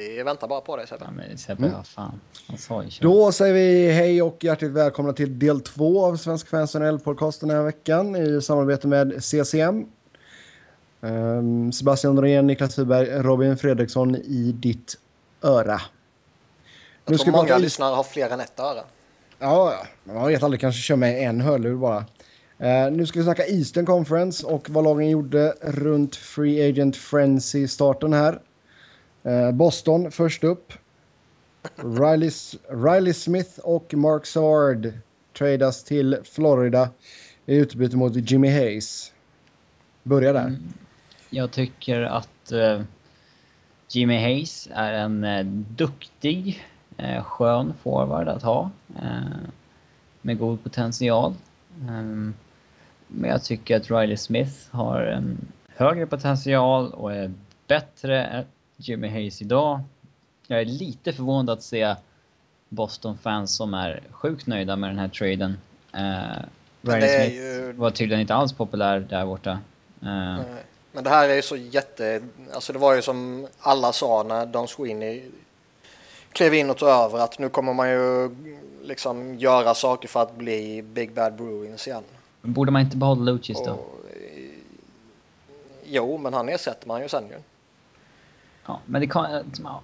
Vi väntar bara på dig Sebbe. Ja, men Sebbe, mm. vad fan. Ju Då säger vi hej och hjärtligt välkomna till del två av Svensk Fans NHL-podcast den här veckan i samarbete med CCM. Ehm, Sebastian Norén, Niklas Wiberg, Robin Fredriksson i ditt öra. Jag nu tror många lyssnare har fler än ett öra. Ja, man vet aldrig. Kanske kör med en hörlur bara. Uh, nu ska vi snacka Eastern Conference och vad lagen gjorde runt Free Agent Frenzy-starten här. Eh, Boston först upp. Riley, Riley Smith och Mark Sard tradas till Florida i utbyte mot Jimmy Hayes. Börja där. Mm. Jag tycker att uh, Jimmy Hayes är en uh, duktig, uh, skön forward att ha. med god potential. Um, men jag tycker att Riley Smith har en högre potential och är bättre Jimmy Hayes idag. Jag är lite förvånad att se Boston-fans som är sjukt nöjda med den här traden. Uh, Riley Smith ju... var tydligen inte alls populär där borta. Uh, men det här är ju så jätte... Alltså det var ju som alla sa när Don Sweeney klev in och tog över att nu kommer man ju liksom göra saker för att bli Big Bad Bruins igen. Borde man inte behålla Lucis då? Och, jo, men han ersätter man ju sen ju. Ja, men det kan... Ja.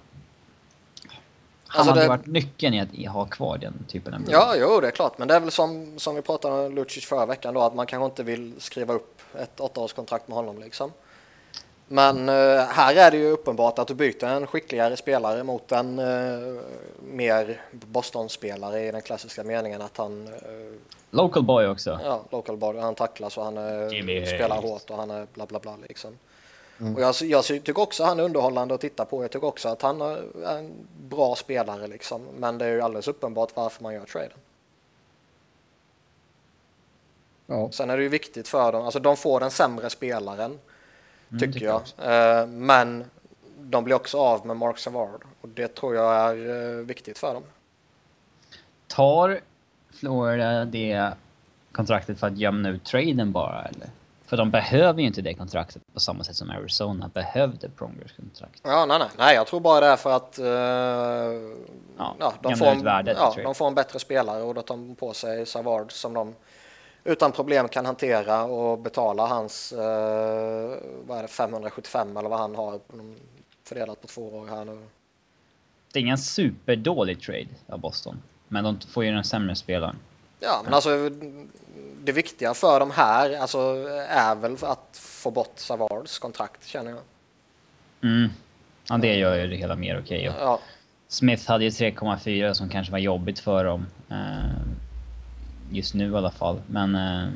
Han alltså hade det... varit nyckeln i att ha kvar den typen av Ja, jo, det är klart. Men det är väl som, som vi pratade om Lucic förra veckan då, att man kanske inte vill skriva upp ett åttaårskontrakt med honom liksom. Men uh, här är det ju uppenbart att du byter en skickligare spelare mot en uh, mer Boston-spelare i den klassiska meningen att han... Uh, local boy också. Ja, local boy. Han tacklas och han spelar hårt och han är bla bla bla liksom. Mm. Och jag, jag tycker också han är underhållande att titta på. Jag tycker också att han är en bra spelare liksom. Men det är ju alldeles uppenbart varför man gör traden. Ja. Sen är det ju viktigt för dem, alltså de får den sämre spelaren mm, tycker jag. Uh, men de blir också av med Mark Savard och det tror jag är uh, viktigt för dem. Tar Florida det kontraktet för att jämna ut traden bara eller? För de behöver ju inte det kontraktet på samma sätt som Arizona behövde Prongers kontrakt. Ja, nej, nej, nej, jag tror bara det är för att uh, ja, ja, de, får en, ja, de får en bättre spelare och då tar de på sig Savard som de utan problem kan hantera och betala hans uh, vad är det, 575 eller vad han har fördelat på två år här nu. Det är ingen superdålig trade av Boston, men de får ju den sämre spelaren. Ja, men alltså det viktiga för dem här alltså, är väl att få bort Savards kontrakt känner jag. Mm. Ja, det gör ju det hela mer okej. Okay. Ja. Smith hade ju 3,4 som kanske var jobbigt för dem. Uh, just nu i alla fall. Men uh,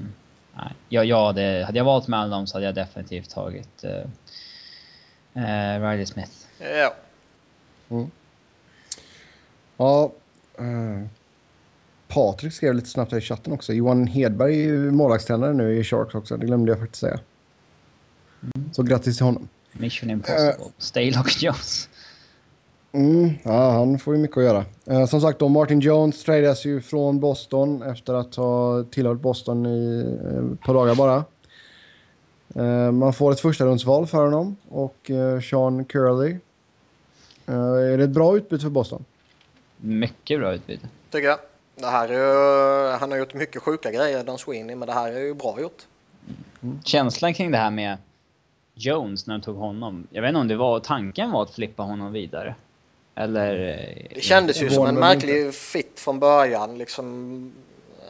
nej. Jag, jag hade, hade jag valt mellan dem så hade jag definitivt tagit uh, uh, Riley Smith. Ja. Mm. Ja. Patrik skrev lite snabbt här i chatten också. Johan Hedberg är ju målvaktstränare nu i Sharks också. Det glömde jag faktiskt säga. Mm. Så grattis till honom. Mission impossible. Uh, Staylock Jones. Mm, ja, han får ju mycket att göra. Uh, som sagt då, Martin Jones tradas ju från Boston efter att ha tillhört Boston i uh, ett par dagar bara. Uh, man får ett första rundsval för honom och uh, Sean Curley. är det ett bra utbyte för Boston? Mycket bra utbyte. Tycker jag. Det här är ju, han har gjort mycket sjuka grejer, Don Sweeney, men det här är ju bra gjort. Mm. Känslan kring det här med Jones när de tog honom. Jag vet inte om det var tanken var att flippa honom vidare. Eller... Det kändes ju som en märklig fit från början. Liksom,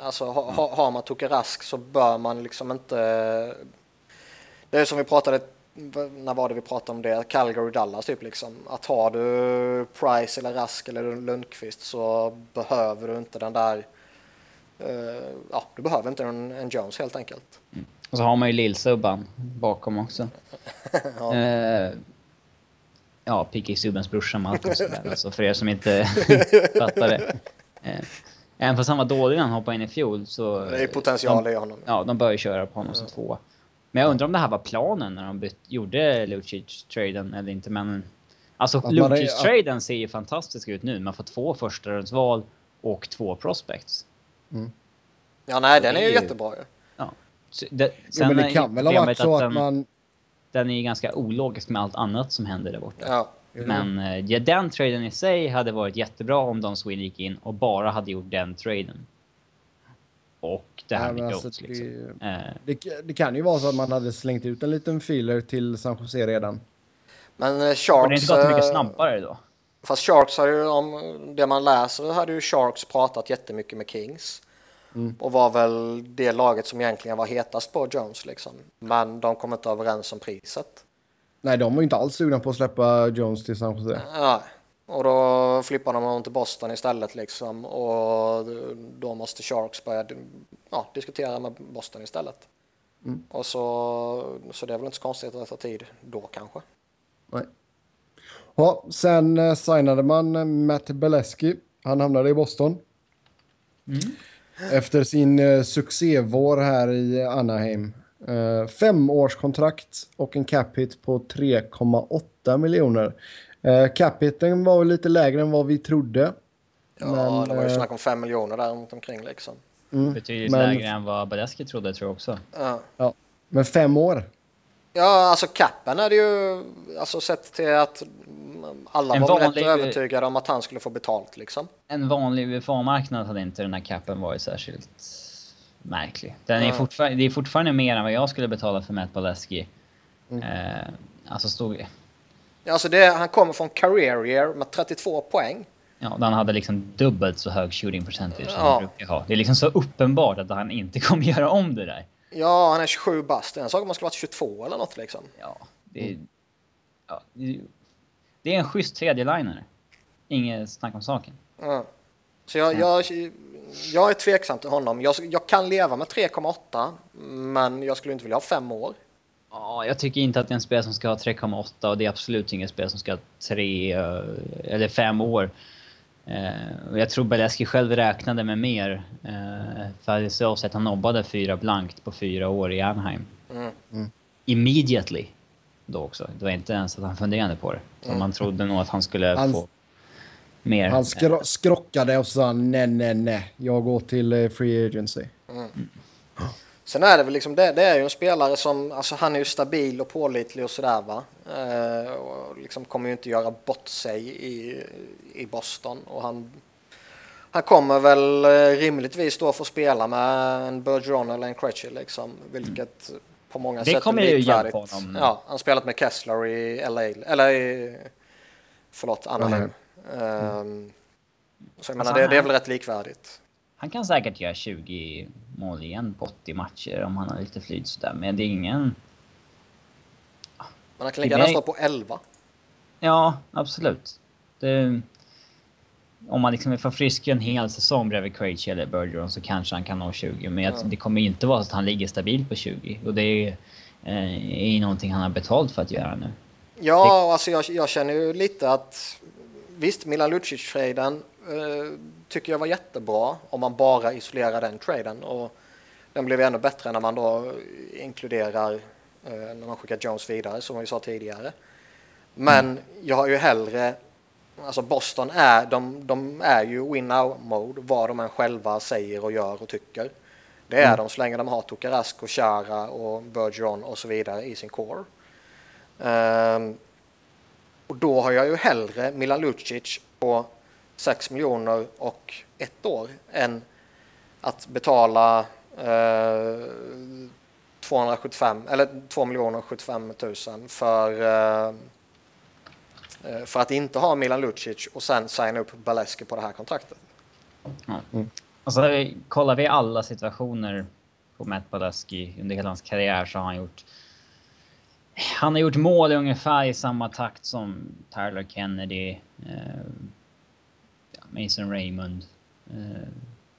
alltså, ha, har man Tuka Rask så bör man liksom inte... Det är som vi pratade när var det vi pratade om det? Calgary Dallas typ liksom. Att har du Price eller Rask eller Lundqvist så behöver du inte den där uh, ja, du behöver inte en, en Jones helt enkelt. Mm. Och så har man ju Lill-Subban bakom också. ja. Uh, ja, P.K. Subbans brorsa och sådär. alltså för er som inte fattar det. Uh, även fast han var dålig när han hoppade in i fjol så... Det är potential i honom. Ja, de bör ju köra på honom som tvåa. Men jag undrar om det här var planen när de byt, gjorde Lucic-traden eller inte, men... Alltså Lucic-traden ser ju fantastisk ut nu. Man får två första val och två prospects. Mm. Ja, nej, den är ju jättebra ju. Ja. Så det, sen jo, men det kan väl ha varit så att, den, man... Den är ju ganska ologisk med allt annat som händer där borta. Ja. Men eh, ja, den traden i sig hade varit jättebra om Don Sweden gick in och bara hade gjort den traden. Och det här Ja, med Jones alltså, liksom. det- Eh, Det, det kan ju vara så att man hade slängt ut en liten filer till San Jose redan. Men eh, och det Sharks... inte gått mycket eh, snabbare då. Fast Sharks har ju, om det man läser, hade ju Sharks pratat jättemycket med Kings. Mm. Och var väl det laget som egentligen var hetast på Jones liksom. Men de kom inte överens om priset. Nej, de var ju inte alls sugna på att släppa Jones till San Jose. Ja. Och då flippade de honom till Boston istället liksom. Och då måste Sharks börja ja, diskutera med Boston istället. Mm. Och så, så det är väl inte så konstigt att det tar tid då kanske. Nej. Ja, sen eh, signade man eh, Matt Beleski. Han hamnade i Boston. Efter sin eh, succévår här i Anaheim. Femårskontrakt och en cap hit på 3,8 miljoner. Eh, cap hiten var lite lägre än vad vi trodde. Ja, Men, det var ju eh, snack om fem miljoner där runt omkring liksom. Mm. Betydligt men- lägre än vad Baleski trodde tror jag också. Ja. Ja, men fem år. Ja, alltså capen är det ju, alltså sett till att mm, alla En var väl rätt vanlig- övertygade om att han skulle få betalt liksom. En vanlig UFA-marknad hade inte den här capen varit särskilt märklig. Den är Ja. fortfarande, det är fortfarande mer än vad jag skulle betala för Matt Baleski. Mm. Eh, alltså stod... Alltså det, han kommer från career year med 32 poäng. Ja, han hade liksom dubbelt så hög shooting percentage som Ja. han brukar ha. Det är liksom så uppenbart att han inte kommer göra om det där. Ja, han är 27 bast. Det är en sak om man skulle varit 22 eller något liksom. Ja, det är... Ja, det- är en schysst tredje-linare. Inget snack om saken. Ja. Så jag, jag, jag är tveksam till honom. Jag, jag kan leva med 3,8 men jag skulle inte vilja ha fem år. Ja, jag tycker inte att det är en spel som ska ha 3,8 och det är absolut inget spel som ska ha 3 eh, eller 5 år. Eh, och jag tror Beleski själv räknade med mer. Eh, för det så att han nobbade fyra blankt på fyra år i Anaheim. Mm. Immediately. Då också. Det var inte ens att han funderade på det. Så man trodde nog att han skulle Han- få mer. Han skro skrockade och sa nej, nej, nej. Jag går till eh, Free Agency. Sen är det väl liksom det, det är ju en spelare som, alltså han är ju stabil och pålitlig och sådär va. Eh, och liksom kommer ju inte göra bort sig i, i Boston och han, han kommer väl eh, rimligtvis då få spela med en Bergeron eller en Krejci liksom, vilket på många Det sätt kommer är ju likvärdigt. hjälpa honom. Ja, han har spelat med Kessler i LA, eller i, förlåt, Anaheim. Ehm, så jag menar, Alltså, det, det är väl rätt likvärdigt. Han kan säkert göra 20 mål igen på 80 matcher om han har lite flyt sådär. Men det är ingen... Men han kan lika Det gärna är- stå på 11. Ja, absolut. Det, om man liksom är för frisk en hel säsong bredvid Krejci eller Bergeron så kanske han kan nå 20. Men Ja. det kommer inte vara så att han ligger stabilt på 20. Och det är, eh, är någonting han har betalt för att göra nu. Ja, och alltså jag, jag känner ju lite att visst, Milan Lucic-traden eh, tycker jag var jättebra om man bara isolerar den traden. Och den blev ännu bättre när man då inkluderar eh, när man skickar Jones vidare som vi sa tidigare. Men jag har ju hellre, alltså Boston är, de, de är ju win now mode vad de än själva säger och gör och tycker. Det är de så länge de har Tokarask och Chara och Bergeron och så vidare i sin core. Ehm, och då har jag ju hellre Milan Lucic på 6 miljoner och ett år än att betala eh, 275 eller 2 miljoner 75 000 för eh, eh, för att inte ha Milan Lucic och sen signa upp Baleski på det här kontraktet. Alltså, kollar vi alla situationer på Matt Baleski under hela hans karriär så har han gjort... Han har gjort mål i ungefär i samma takt som Tyler Kennedy, eh, Mason Raymond, eh,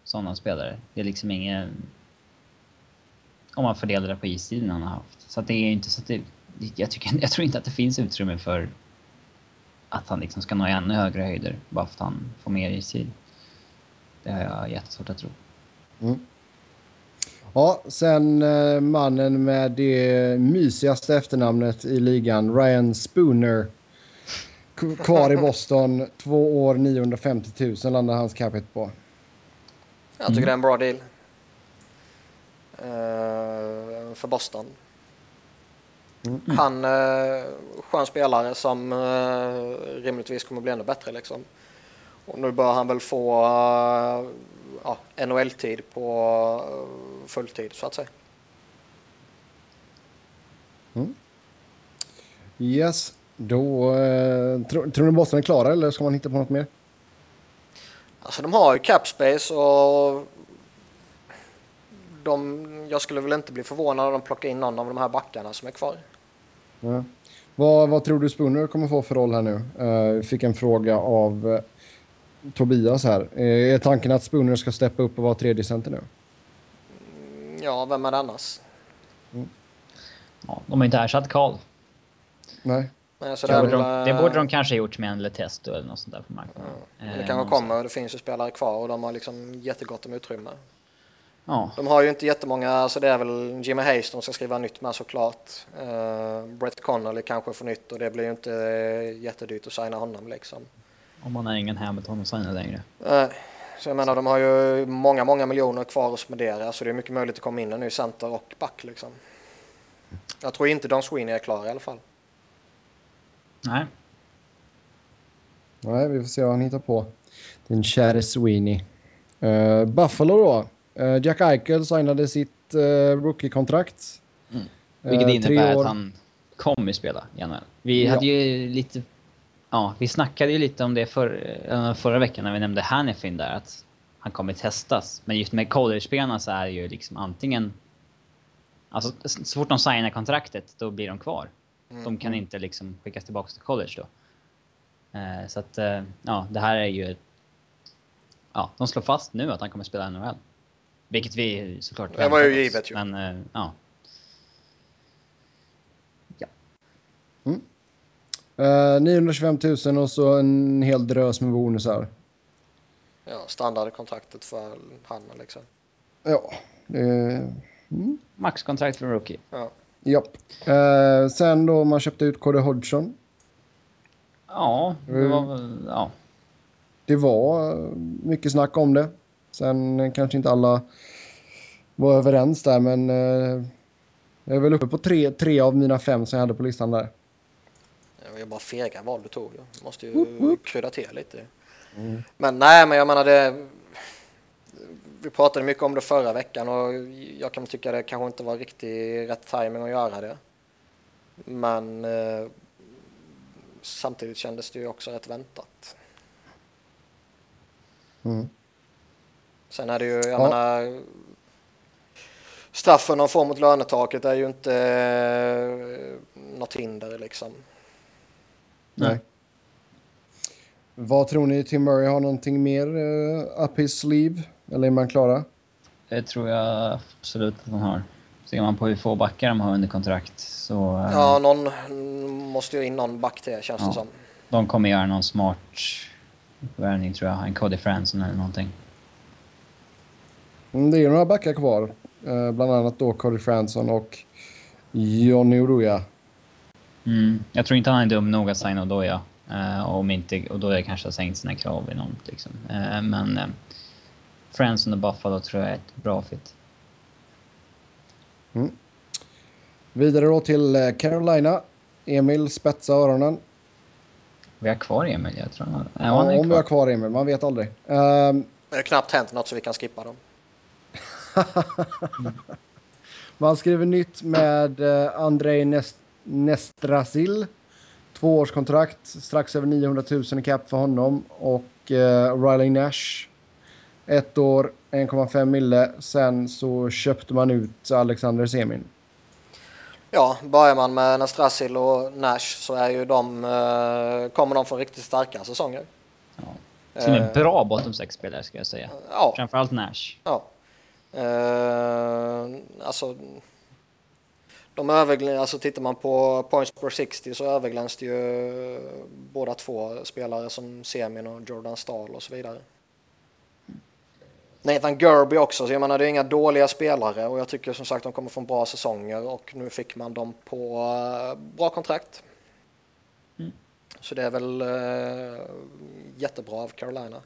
sådana spelare. Det är liksom ingen... Om man fördelar det på istiden han har haft. Så att det är inte så att det... Jag, tycker, jag tror inte att det finns utrymme för att han liksom ska nå ännu högre höjder bara för att han får mer istid. Det har jag jättesvårt att tro. Mm. Ja, sen eh, mannen med det mysigaste efternamnet i ligan, Ryan Spooner. Kvar i Boston, två år 950 000 landar hans capita på. Jag tycker det är en bra deal. Eh, för Boston. Mm. Han eh, skön spelare som eh, rimligtvis kommer bli ännu bättre liksom. Och nu bör han väl få eh, ja, NHL-tid på eh, fulltid så att säga. Mm. Yes, då eh, tror, tror ni Boston är klara eller ska man hitta på något mer? Alltså de har ju cap space och de, jag skulle väl inte bli förvånad om de plockar in någon av de här backarna som är kvar. Ja. Vad, vad tror du Spooner kommer få för roll här nu? Uh, fick en fråga av Tobias här. Uh, är tanken att Spooner ska steppa upp och vara tredje center nu? Ja, vem är det annars? Mm. Ja, de har inte ersatt Karl. Nej. Nej, så det, borde de, det borde de kanske gjort med en Letesto eller något sånt där på marknaden. Ja. Det kanske kommer, det finns ju spelare kvar och de har liksom jättegott om utrymme. Ja. De har ju inte jättemånga, så alltså det är väl Jimmy Hayes de ska skriva nytt med såklart. Uh, Brett Connolly kanske får nytt och det blir ju inte jättedyrt att signa honom liksom. Om man är ingen Hamilton att signa längre. Uh, så jag menar de har ju många, många miljoner kvar att spendera så det är mycket möjligt att komma in en ny center och back liksom. Jag tror inte Don Sweeney är klar i alla fall. Nej. Nej, vi får se vad han hittar på. Den käre Sweeney. Uh, Buffalo då. Uh, Jack Eichel signade sitt uh, rookie-kontrakt. Mm. Vilket uh, innebär att han kommer spela i NHL. Vi ja. hade ju lite... Ja, vi snackade ju lite om det för, förra veckan när vi nämnde Hannifin där, att han kommer testas. Men just med college-spelarna så är det ju liksom antingen... Alltså, så fort de signar kontraktet, då blir de kvar. Mm. De kan inte liksom skickas tillbaka till college då. Eh, så att, eh, ja, det här är ju... Ja, de slår fast nu att han kommer spela NHL. Vilket vi såklart Det var ju givet ju. Men, eh. Ja. Mm. Uh, 925 000 och så en hel drös med bonusar. Ja, standardkontraktet för han liksom. Ja. Uh, mm. Maxkontrakt för rookie. Ja. Japp. Uh, sen då man köpte ut Cody Hodgson. Ja, det var väl... Ja. Det var mycket snack om det. Sen kanske inte alla var överens där, men uh, jag är väl uppe på tre, tre av mina fem som jag hade på listan där. Det var bara fega val du tog. Du måste ju woop, woop. krydda till lite. Mm. Men nej, men jag menar det vi pratade mycket om det förra veckan och jag kan tycka det kanske inte var riktigt rätt timing att göra det. Men eh, samtidigt kändes det ju också rätt väntat. Mm. Sen är det ju, jag ja. menar, straffen de får mot lönetaket är ju inte eh, något hinder liksom. Nej. Vad tror ni Tim Murray har någonting mer uh, up his sleeve? Eller är man klara? Det tror jag absolut att de har. Ser man på hur få backar de har under kontrakt så... Uh, ja, någon måste ju in någon back till känns ja, det som. De kommer göra någon smart värvning tror jag. En Cody Franson eller någonting. Mm, det är några backar kvar. Uh, bland annat då Cody Franson och Johnny Oruya. Mm, jag tror inte han är dum nog att signa Odoja. Uh, om inte, och då är det kanske har sänkt sina krav enormt liksom. Uh, men uh, Franson och Buffalo tror jag är ett bra fit. Mm. Vidare då till Carolina. Emil spetsa öronen. Vi har kvar Emil, jag tror. Nej, ja, om vi har kvar Emil, man vet aldrig. Um, det har knappt hänt något så vi kan skippa dem. man skriver nytt med Andrei Nest Nestrasil. Tvåårskontrakt, strax över 900 000 i cap för honom. Och uh, Riley Nash, ett år, 1,5 mille. Sen så köpte man ut Alexander Semin. Ja, börjar man med Nastrasil och Nash så är ju de, uh, kommer de få riktigt starka säsonger. Ja. Som är bra bottom 6-spelare ska jag säga. Ja. Framförallt Nash. Ja. Uh, alltså de överglän, alltså tittar man på points per 60 så överglänns det ju båda två spelare som Semin och Jordan Stahl och så vidare. Nathan Gerby också, så jag menar det är inga dåliga spelare och jag tycker som sagt de kommer från bra säsonger och nu fick man dem på uh, bra kontrakt. Mm. Så det är väl uh, jättebra av Carolina.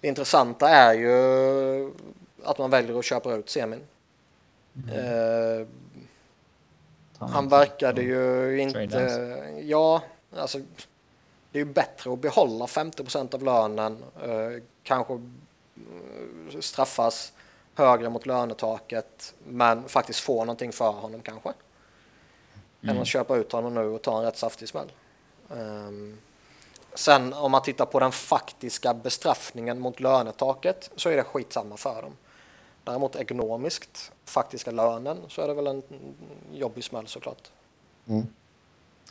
Det intressanta är ju att man väljer att köpa ut Semin. Mm. Uh, Han, han verkade ju inte... Ja, alltså det är ju bättre att behålla 50% av lönen, eh, kanske eh, straffas högre mot lönetaket, men faktiskt få någonting för honom kanske. Mm. Än att köpa ut honom nu och ta en rätt saftig smäll. Um, sen om man tittar på den faktiska bestraffningen mot lönetaket så är det skitsamma för dem. Däremot ekonomiskt, faktiska lönen, så är det väl en jobbig smäll såklart. Mm.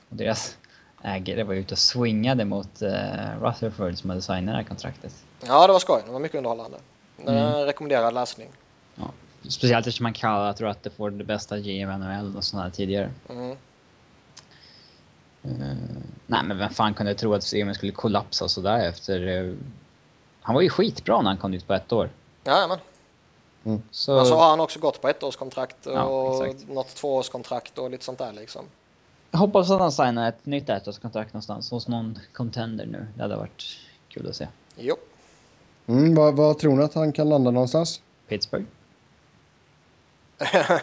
Och deras ägare var ute och swingade mot uh, Rutherford som hade signat det här kontraktet. Ja, det var skoj. Det var mycket underhållande. Mm. Rekommenderad läsning. Ja. Speciellt eftersom man kallat Rutherford det bästa GM NHL och sådana tidigare. Mm. Uh, nej, men vem fan kunde tro att systemet skulle kollapsa sådär efter... Uh, han var ju skitbra när han kom dit på ett år. Ja, Mm. Så... Men så har han också gått på ettårskontrakt och ja, något tvåårskontrakt och lite sånt där liksom. Jag hoppas att han signar ett nytt ettårskontrakt någonstans hos någon contender nu. Det hade varit kul att se. Jo. Mm, vad, vad tror ni att han kan landa någonstans? Pittsburgh. okay.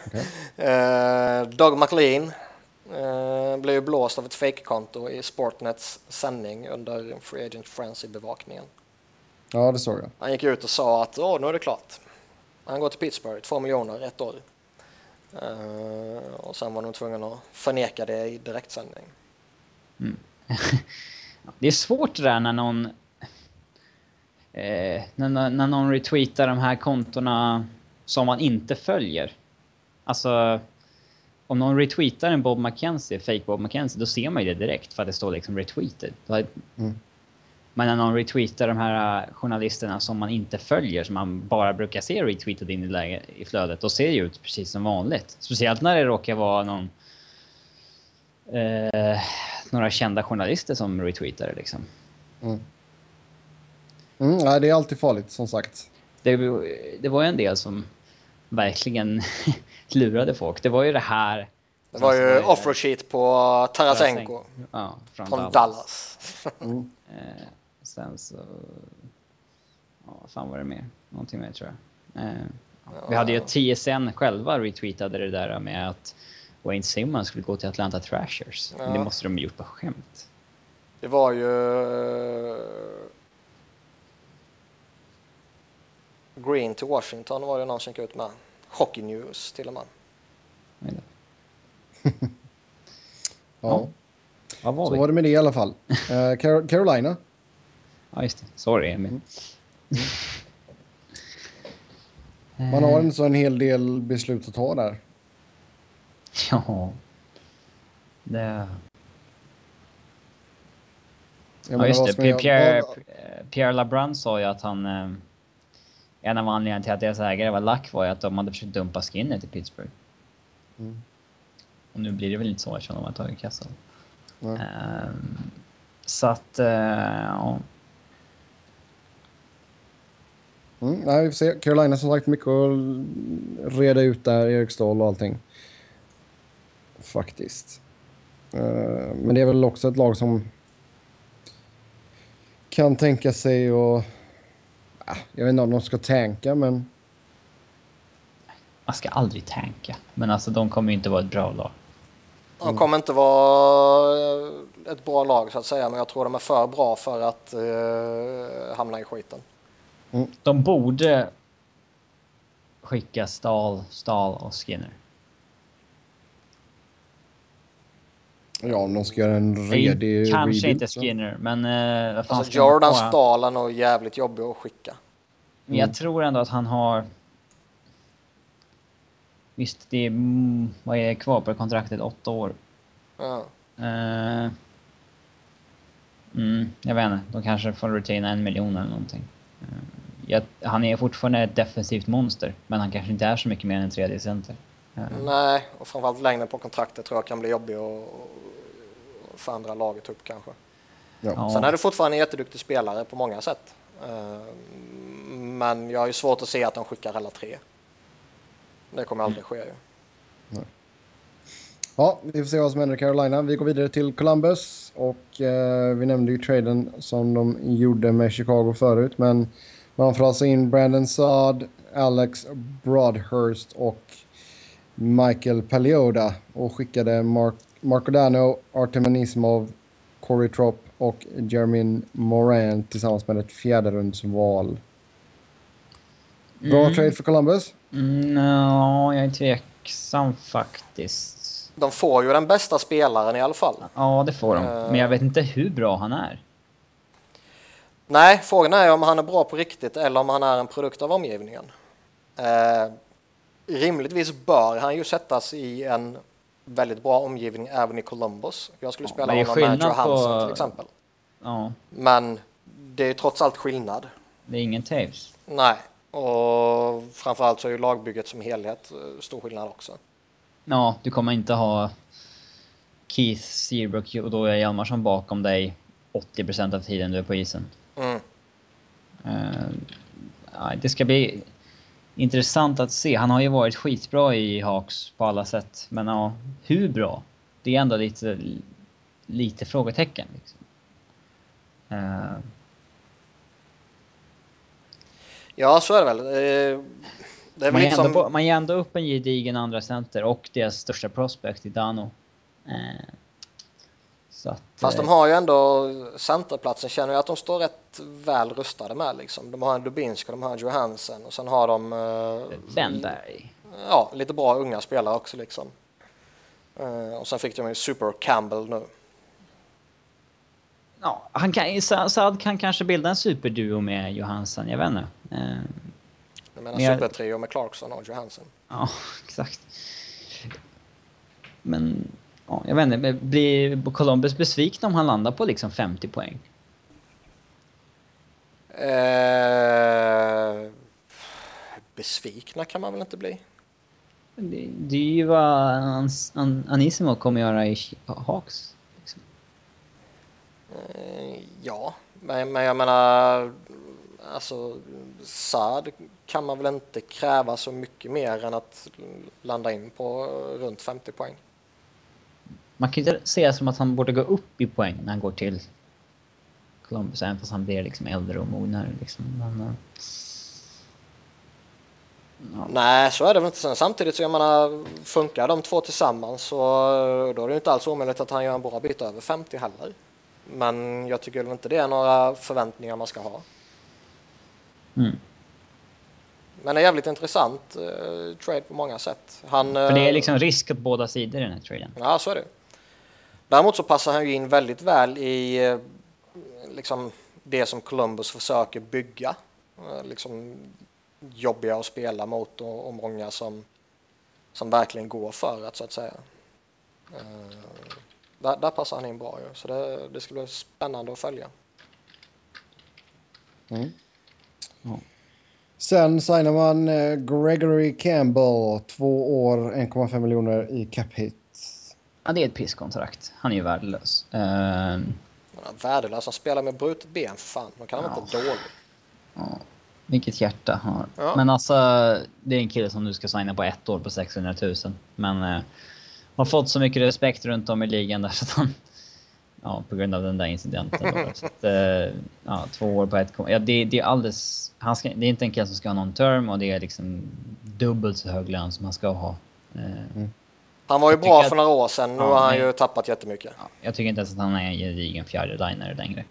uh, Doug McLean uh, blev ju blåst av ett fake-konto i Sportnets sändning under Free Agent Frenzy-bevakningen. Ja, det såg jag. Han gick ut och sa att Åh, nu är det klart. Han går till Pittsburgh, två miljoner, ett år. Uh, och sen var de tvungna att förneka det i direktsändning. Mm. det är svårt det där när någon... Eh, när, när någon retweetar de här kontona som man inte följer. Alltså, om någon retweetar en Bob McKenzie, fake Bob McKenzie, då ser man ju det direkt för att det står liksom retweeted. Mm. Men när någon retweetar de här äh, journalisterna som man inte följer, som man bara brukar se retweetade in i, läge, i flödet, då ser det ju ut precis som vanligt. Speciellt när det råkar vara någon... Eh, några kända journalister som retweetar det liksom. Mm. Mm, nej, det är alltid farligt, som sagt. Det, det var ju en del som verkligen lurade folk. Det var ju det här... Det var ju offer sheet på Tarasenko. Ja, från, från Dallas. Dallas. mm. Eh, sen så... Ja, vad fan var det mer? Någonting mer tror jag. Eh, ja. Vi hade ju TSN själva retweetade det där med att Wayne Simmons skulle gå till Atlanta Thrashers. Ja. Det måste de gjort på skämt. Det var ju... Green till Washington var det någon som gick ut med. Hockey News till och med. ja. ja. Var Så var det med det i alla fall. Uh, Carolina Ja, just det. Sorry, Emil. Mm. Man har en sån hel del beslut att ta där. Ja. Det... Ja, just det. Pierre, Pierre, Pierre LeBrun sa ju att han... Eh, en av anledningarna till att deras ägare var lack var ju att de hade försökt dumpa Skinner till Pittsburgh. Mm. Och nu blir det väl inte så eftersom de har tagit Kessel. Mm. Um, så att, uh, ja. Mm, nej, vi får se. Carolina som sagt mycket att reda ut där, Eriksdal och allting. Faktiskt. Uh, men det är väl också ett lag som kan tänka sig och... Uh, jag vet inte om de ska tanka, men... Man ska aldrig tanka. Men alltså, de kommer ju inte vara ett bra lag. De kommer inte vara ett bra lag så att säga, men jag tror de är för bra för att uh, hamna i skiten. Mm. De borde skicka Stahl, Stahl och Skinner. Ja, om de ska göra en redig Kanske inte Skinner, men... Uh, alltså Jordan Stahl är nog jävligt jobbig att skicka. Men jag mm. tror ändå att han har... Visst, det är... Mm, vad är kvar på kontraktet? Åtta år. Ja. Uh, mm, jag vet inte. De kanske får retaina en miljon eller någonting. Uh, jag, han är fortfarande ett defensivt monster, men han kanske inte är så mycket mer än en tredje center. Nej, och framförallt längden på kontraktet tror jag kan bli jobbig att förändra laget upp kanske. Ja. Sen är det fortfarande en jätteduktig spelare på många sätt. Eh, men jag har ju svårt att se att de skickar alla tre. Det kommer aldrig ske ju. Nej. Ja, vi får se vad som händer i Carolina. Vi går vidare till Columbus och eh, vi nämnde ju traden som de gjorde med Chicago förut, men man får alltså in Brandon Saad, Alex Broadhurst och Michael Palioda och skickade Mark, Marco Dano, Artem Anisimov, Corey Tropp och Jermin Moran tillsammans med ett fjärde rundsval. Bra Mm. trade för Columbus. Mm, no, jag är tveksam faktiskt. De får ju den bästa spelaren i alla fall. Ja, det får de. Eh. Men jag vet inte hur bra han är. Nej, frågan är om han är bra på riktigt eller om han är en produkt av omgivningen. Eh, rimligtvis bör han ju sättas i en väldigt bra omgivning även i Columbus. Jag skulle Ja, spela honom med Johansson på- till exempel. Ja, Men det är trots allt skillnad. det är ingen Taves. Nej, och framförallt så är ju lagbygget som helhet eh, stor skillnad också. Ja, du kommer inte ha Keith Seabrook och då är Hjalmarsson bakom dig 80% av tiden du är på isen. Eh, det ska bli intressant att se. Han har ju varit skitbra i Hawks på alla sätt. Men ja, hur bra? Det är ändå lite, lite frågetecken. Liksom. Eh, Ja, så är det väl. Eh, Det är man, ger ändå, liksom... på- man ger ändå upp en gedigen andra center och deras största prospect i Dano. Så att, Fast eh, de har ju ändå centerplatsen känner jag att de står rätt väl rustade med liksom. De har en Dubinska, de har Johansen och sen har de eh, Wennberg. ja, lite bra unga spelare också liksom. Eh, och sen fick de ju Super Campbell nu. Ja, han kan, Sa- Saad kan kanske bilda en superduo med Johansson, jag vet inte. Eh, Jag menar Men supertrio med Clarkson och Johansen. Ja, exakt. Men, ja, jag vet inte, blir Columbus besvikna om han landar på liksom 50 poäng? Eh, besvikna kan man väl inte bli? Det, det är ju vad Ans, An, Anissimo kommer göra i Hawks. Liksom. Eh, ja, men, men jag menar, alltså Saad kan man väl inte kräva så mycket mer än att landa in på runt 50 poäng. Man kan ju inte det som att han borde gå upp i poäng när han går till Columbus, även fast han blir liksom äldre och mognare. Liksom. Men, eh, ja. Nej, så är det väl inte. Sen, samtidigt så jag menar, funkar de två tillsammans så då är det inte alls omöjligt att han gör en bra bit över 50 heller. Men jag tycker väl inte det är några förväntningar man ska ha. Mm. Men det är jävligt intressant eh, trade på många sätt. Han, För det är eh, liksom risk på båda sidor i den här traden. Ja, så är det. Däremot så passar han ju in väldigt väl i eh, liksom det som Columbus försöker bygga. Eh, liksom jobbiga att spela mot och, och många som, som verkligen går för att så att säga. Eh, där, där passar han in bra ju, så det, det ska bli spännande att följa. Mm. Sen signar man Gregory Campbell, två år, 1,5 miljoner i cap hit. Ja, det är ett pisskontrakt. Han är ju värdelös. Uh, han värdelös, han spelar med brutet ben för fan. Då kan han inte dålig. vilket hjärta han har. Ja. Men alltså, det är en kille som nu ska signa på ett år på 600 000. Men uh, har fått så mycket respekt runt om i ligan där så att han... Ja, på grund av den där incidenten. Då, så att, eh, ja, två år på ett... Ja, det, det är alldeles... Han ska, det är inte en kille som ska ha någon term och det är liksom dubbelt så hög lön som han ska ha. Eh, Han var ju bra för att- några år sedan, nu Ja, har han ju tappat jättemycket. Ja, jag tycker inte ens att han är en gedigen fjärde liner längre.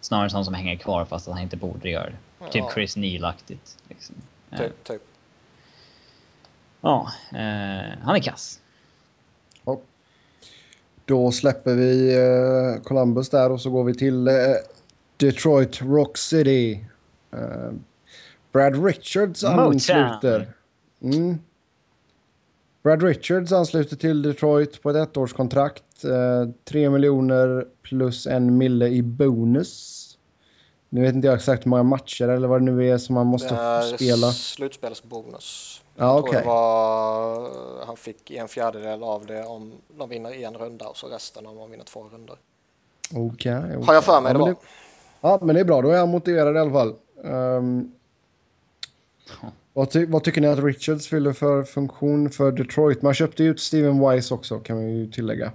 Snarare sån som hänger kvar fast att han inte borde göra det. Typ Ja. Chris Neal-aktigt. Liksom. Eh, Typ, typ. Ja, eh, han är kass. Ja. Då släpper vi eh, Columbus där och så går vi till eh, Detroit Rock City. Brad Richards ansluter. Mm. Brad Richards ansluter till Detroit på ett ettårskontrakt. Eh, 3 miljoner plus en mille i bonus. Nu vet inte jag exakt hur många matcher eller vad det nu är som man måste Det är spela. slutspelsbonus. Ja, Jag tror det var, han fick en fjärdedel av det om de vinner en runda och så resten om de vinner två runder. Okej. Har jag för mig det ja, men var. Ja, men det är bra. Då är han motiverad i alla fall. Ehm, vad, ty vad tycker ni att Richards fyller för funktion för Detroit? Man köpte ju ut Steven Wise också, kan man ju tillägga.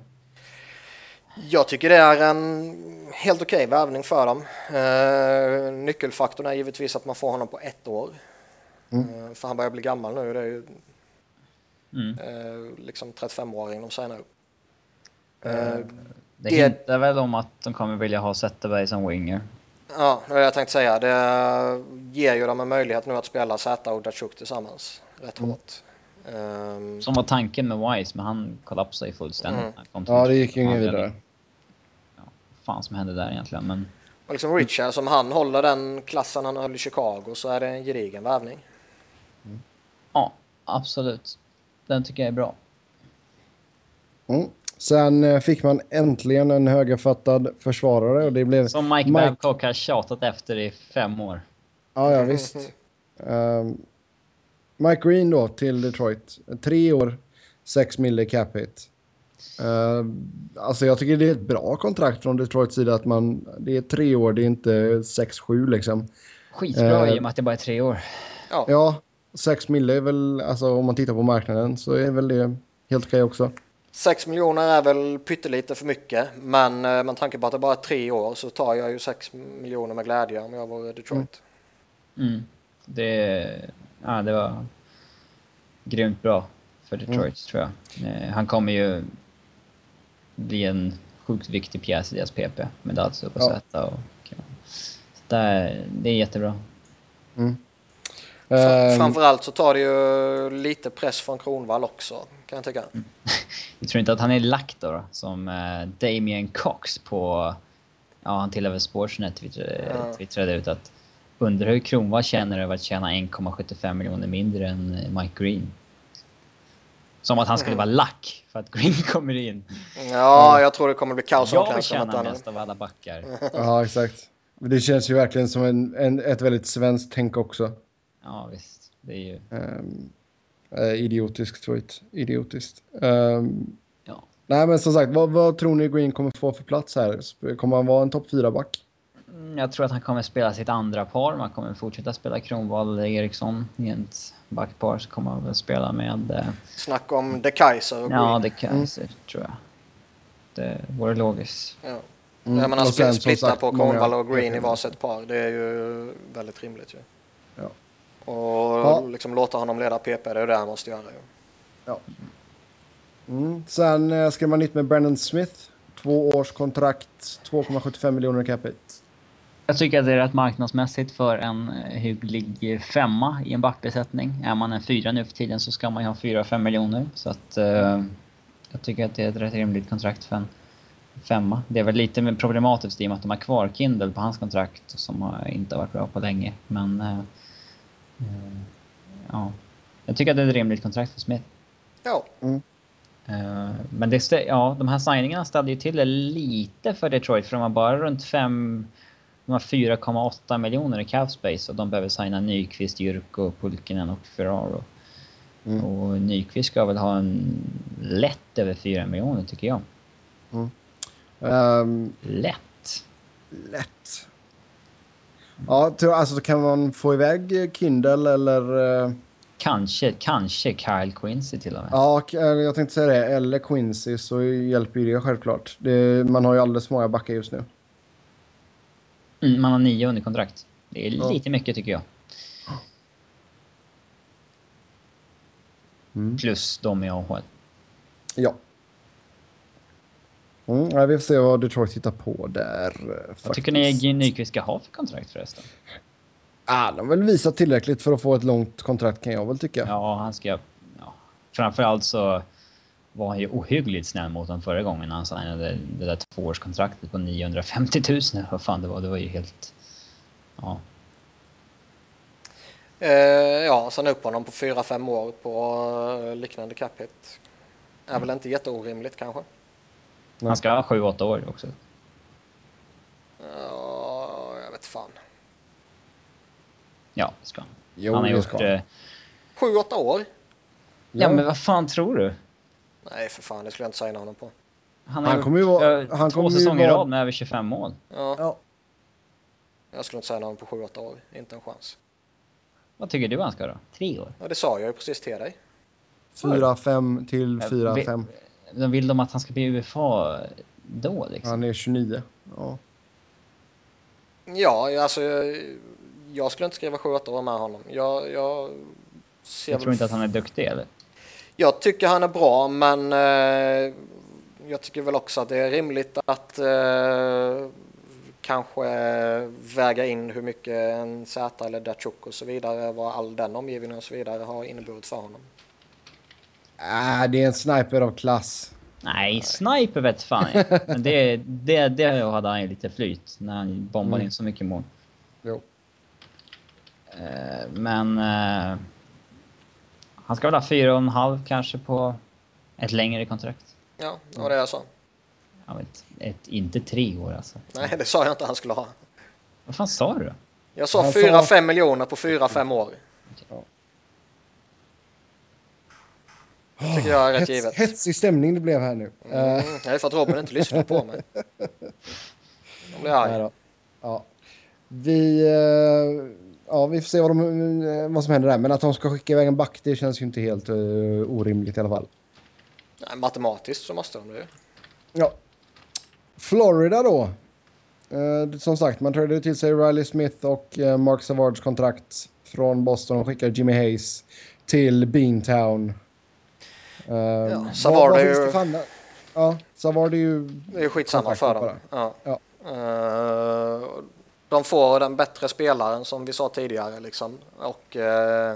Jag tycker det är en helt okej värvning för dem. Eh, nyckelfaktorn är givetvis att man får honom på ett år. Mm. Eh, för han börjar bli gammal nu. Det är ju Mm. Eh, liksom 35-åring de signar upp. Eh, Eh, Det Det- hintar väl om att de kommer vilja ha Zetterberg som winger. Ja, det jag tänkte säga. Det ger ju dem en möjlighet nu att spela Zäta och Datsjuk tillsammans rätt Mm. hårt. Ehm, Som var tanken med Wise, men han kollapsade ju fullständigt. Mm. Ja, det gick ju ingen Ja, det- vidare. Vad fan som hände där egentligen, men och liksom Richard, som han håller den klassen han höll i Chicago så är det en gedigen värvning. ja, absolut. Den tycker jag är bra. Mm. Sen eh, fick man äntligen en högerfattad försvarare och det blev... Som Mike, Mike- Babcock har tjatat efter i fem år. Ja, ja visst. Ehm, Mike Green då till Detroit. Tre år, sex mille cap hit. Ehm, alltså jag tycker det är ett bra kontrakt från Detroits sida att man... Det är tre år, det är inte sex, sju liksom. Skitbra Eh. i och med att det bara är tre år. Ja, Ja, sex mille är väl, alltså om man tittar på marknaden så är väl det helt okej också. 6 miljoner är väl pyttelite för mycket, men eh, med tanke på att det bara är tre år så tar jag ju 6 miljoner med glädje om jag vore Detroit. Mm. Det, ja, det var grymt bra för Detroit, tror jag. Eh, Han kommer ju bli en sjukt viktig pjäs i deras PP med Datsuk och Ja. Zäta och... Ja. Så där, det är jättebra. Fra- Ehm, Framförallt så tar det ju lite press från Kronvall också, kan jag tycka. Jag tror inte att han är lack då, som eh, Damien Cox på... Ja, han tillhör väl Sportsnet twittrade, Ja. twittrade ut att undrar hur Kronwall känner över att tjäna 1,75 miljoner mindre än eh, Mike Green. Som att han skulle vara lack för att Green kommer in. Ja, jag tror det kommer bli kaos Jag tjänar mest av alla backar. Ja, exakt. Det känns ju verkligen som en, en, ett väldigt svenskt tänk också. Ja, visst. Det är ju... Um, idiotiskt tweet. Idiotiskt. Ehm, Ja. nej, men som sagt, vad, vad tror ni Green kommer få för plats här? Kommer han vara en topp 4-back? Mm, Jag tror att han kommer spela sitt andra par. Man kommer fortsätta spela Kronwall Eriksson i ett backpar. Så kommer han väl spela med... Eh, Snack om De Kaiser och Green. ja, det Kaiser, tror jag. Det vore logiskt. Ja. Mm, Jag menar, och splitta på Kronwall och Green i varsitt par, det är ju väldigt rimligt ju. Ja. Och Ja. liksom låta honom leda PP, det är det han måste göra ju. Ja. Mm. Sen eh, skrev man nytt med Brandon Smith. Två års kontrakt, 2,75 miljoner capita. Jag tycker att det är rätt marknadsmässigt för en eh, hygglig femma i en backbesättning. Är man en fyra nu för tiden så ska man ju ha fyra, fem miljoner. Så att eh, jag tycker att det är ett rätt rimligt kontrakt för en femma. Det är väl lite mer problematiskt i och med att de har kvar Kindle på hans kontrakt som har inte varit bra på länge. Men eh, ja, jag tycker att det är ett rimligt kontrakt för Smith. Ja, Eh, Men det, ja, de här signingarna ställde ju till det lite för Detroit för de har bara runt 5... De har 4,8 miljoner i cap space och de behöver signa Nyqvist, Jyrko, Pulkkinen och Ferraro. Mm. Och Nyqvist ska väl ha en lätt över 4 miljoner tycker jag. Ehm, Lätt! lätt. Ja, alltså kan man få iväg Kindle eller... eh, Kanske, kanske Kyle Quincy till och med. Ja, eller jag tänkte säga det. Eller Quincy så hjälper ju det självklart. Det, man har ju alldeles för många backar just nu. Mm, man har nio under kontrakt. Det är Ja. lite mycket tycker jag. Mm. Plus de i AHL. Ja. Mm, ja, vi får se vad Detroit hittar på där. eh, Vad faktiskt. tycker ni Nyqvist ska ha för kontrakt förresten? Ah, de har väl visat tillräckligt för att få ett långt kontrakt kan jag väl tycka. Ja, han ska... Ja. Framförallt så var han ju ohyggligt snäll mot dem förra gången när han signade det där tvåårskontraktet på 950 000. Vad fan det var. Det var ju helt... Ja. eh, ja sen upp honom på 4-5 år på eh, liknande cap hit. Är väl inte jätteorimligt kanske. Han ska ha 7-8 år också. Ja, jag vet fan. Ja, det ska han. Jo, han har gjort... Eh, 7-8 år? ja, men vad fan tror du? Nej, för fan, det skulle jag inte signa honom på. Han Han kommer ju vara- han två säsonger i vara- rad med över 25 mål. Ja, Ja. jag skulle inte signa honom på 7-8 år. Inte en chans. Vad tycker du han ska då? Tre år? Ja, det sa jag ju precis till dig. 4-5 till Eh, 4-5. De vill de att han ska bli UFA då liksom? Han är 29. Ja. Ja, alltså jag, jag skulle inte skriva 7-8 år med honom. Jag, jag ser Jag väl tror inte att han är duktig eller? Jag tycker han är bra, men eh, jag tycker väl också att det är rimligt att eh, kanske väga in hur mycket en Z eller Datsjuk och så vidare, vad all den omgivningen och så vidare har inneburit för honom. Äh, det är en sniper av klass. Nej, sniper vet fan jag. Men det, det, det hade han ju lite flyt när han bombade Mm. in så mycket mål. Jo. Eh, Men... Eh, han ska väl ha fyra och en halv kanske på ett längre kontrakt. Ja, det var det jag sa. Jag vet, ett, inte tre år alltså. Nej, det sa jag inte han skulle ha. Vad fan sa du då? Jag sa Han sa- 4-5 miljoner på 4-5 år. Tycker jag är rätt Hets, givet. hetsig stämning det blev här nu. Mm, det är för att Robin inte lyssnar på mig. De blir arg. Ja. Vi, eh, ja, vi får se vad, de, eh, vad som händer där. Men att de ska skicka iväg en back, det känns ju inte helt eh, orimligt i alla fall. Nej, matematiskt så måste de det ju. Ja. Florida då. Eh, som sagt, man tradade till sig Riley Smith och eh, Mark Savards kontrakt från Boston och skickade Jimmy Hayes till Beantown. Uh, ja, Savard är ju- Ja, Savard är ju... Det är ju skitsamma för dem. Ja. Ja. Eh, de får den bättre spelaren som vi sa tidigare. Liksom. Och, eh,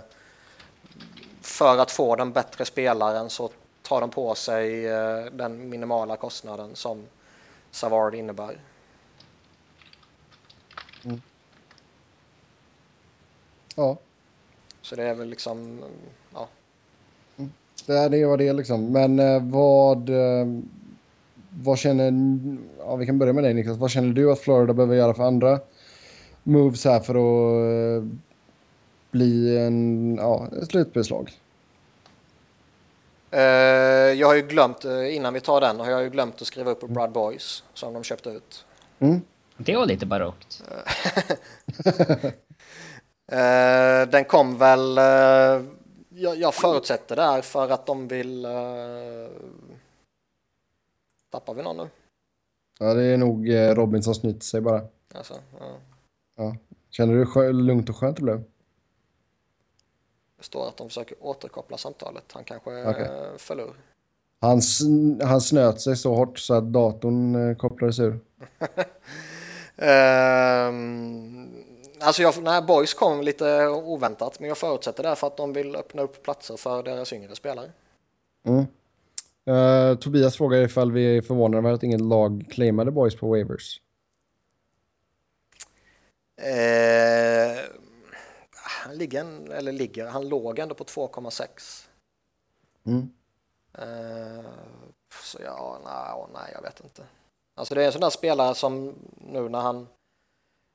för att få den bättre spelaren så tar de på sig eh, den minimala kostnaden som Savard innebär. Ja, Så det är väl liksom, ja. Det är det var det liksom. Men eh, vad... eh, vad känner... Ja, vi kan börja med dig Niklas. Vad känner du att Florida behöver göra för andra moves här för att eh, bli en, ja, ett slutbeslag? Eh, jag har ju glömt, innan vi tar den, har jag ju glömt att skriva upp på Brad Boys som de köpte ut. Mm. Det var lite barockt. Eh, den kom väl, eh, jag, jag förutsätter där för att de vill... Eh, tappar vi någon nu? Ja, det är nog eh, Robin som snyter sig bara. Alltså, ja. Ja. Känner du skö- lugnt och skönt det blev? Det står att de försöker återkoppla samtalet. Han kanske Okej. okay. föll ur. Han, sn- han snöt sig så hårt så att datorn eh, kopplades ur. Ehm, alltså jag, nej, Boys kom lite oväntat, men jag förutsätter därför att de vill öppna upp platser för deras yngre spelare. Mm. Eh, Tobias frågar ifall vi är förvånade över att inget lag claimade boys på waivers. Eh, han ligger, eller ligger, han låg ändå på 2,6. Mm. Eh, så ja, nej, nej, jag vet inte. Alltså det är en sån där spelare som nu när han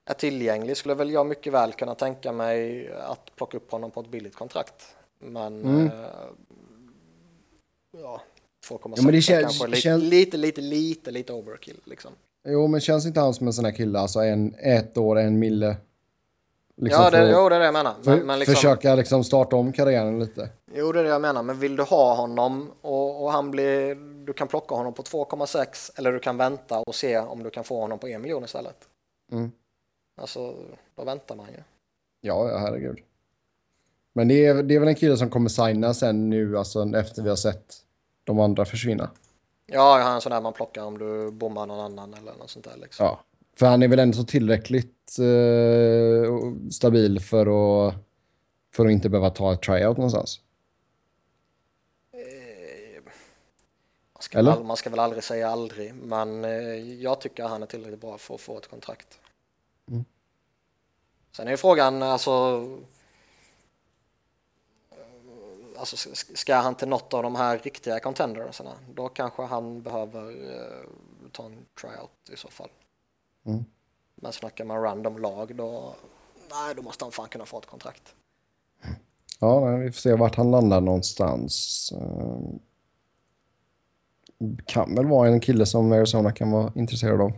är tillgänglig skulle väl jag mycket väl kunna tänka mig att plocka upp honom på ett billigt kontrakt. Men Mm. eh, ja, 2,6 Ja, kanske lite, lite, lite, lite, lite overkill liksom. Jo, men känns inte han som en sån här kille? Alltså en, ett år, en mille. Liksom ja, det, för, jo, det är det jag menar. Men, för, men liksom, Försöka liksom starta om karriären lite. Jo, det är det jag menar. Men vill du ha honom och, och han blir, du kan plocka honom på 2,6 eller du kan vänta och se om du kan få honom på en miljon istället. Mm. Alltså, då väntar man ju. Ja, ja, herregud. Men det är, det är väl en kille som kommer signa sen nu, alltså efter vi har sett de andra försvinna. Ja, har en sån där man plockar om du bommar någon annan eller något sånt där liksom. Ja. För han är väl ändå så tillräckligt eh, stabil för att, för att inte behöva ta ett tryout någonstans. Man ska, väl, man ska väl aldrig säga aldrig, men eh, jag tycker han är tillräckligt bra för att få ett kontrakt. Mm. Sen är ju frågan, alltså, alltså ska han till något av de här riktiga contendersarna, då kanske han behöver eh, ta en tryout i så fall. Mm. Men snackar man random lag, då, nej, då måste han fan kunna få ett kontrakt. Ja, vi får se vart han landar någonstans. Eh, kan väl vara en kille som Arizona kan vara intresserad av.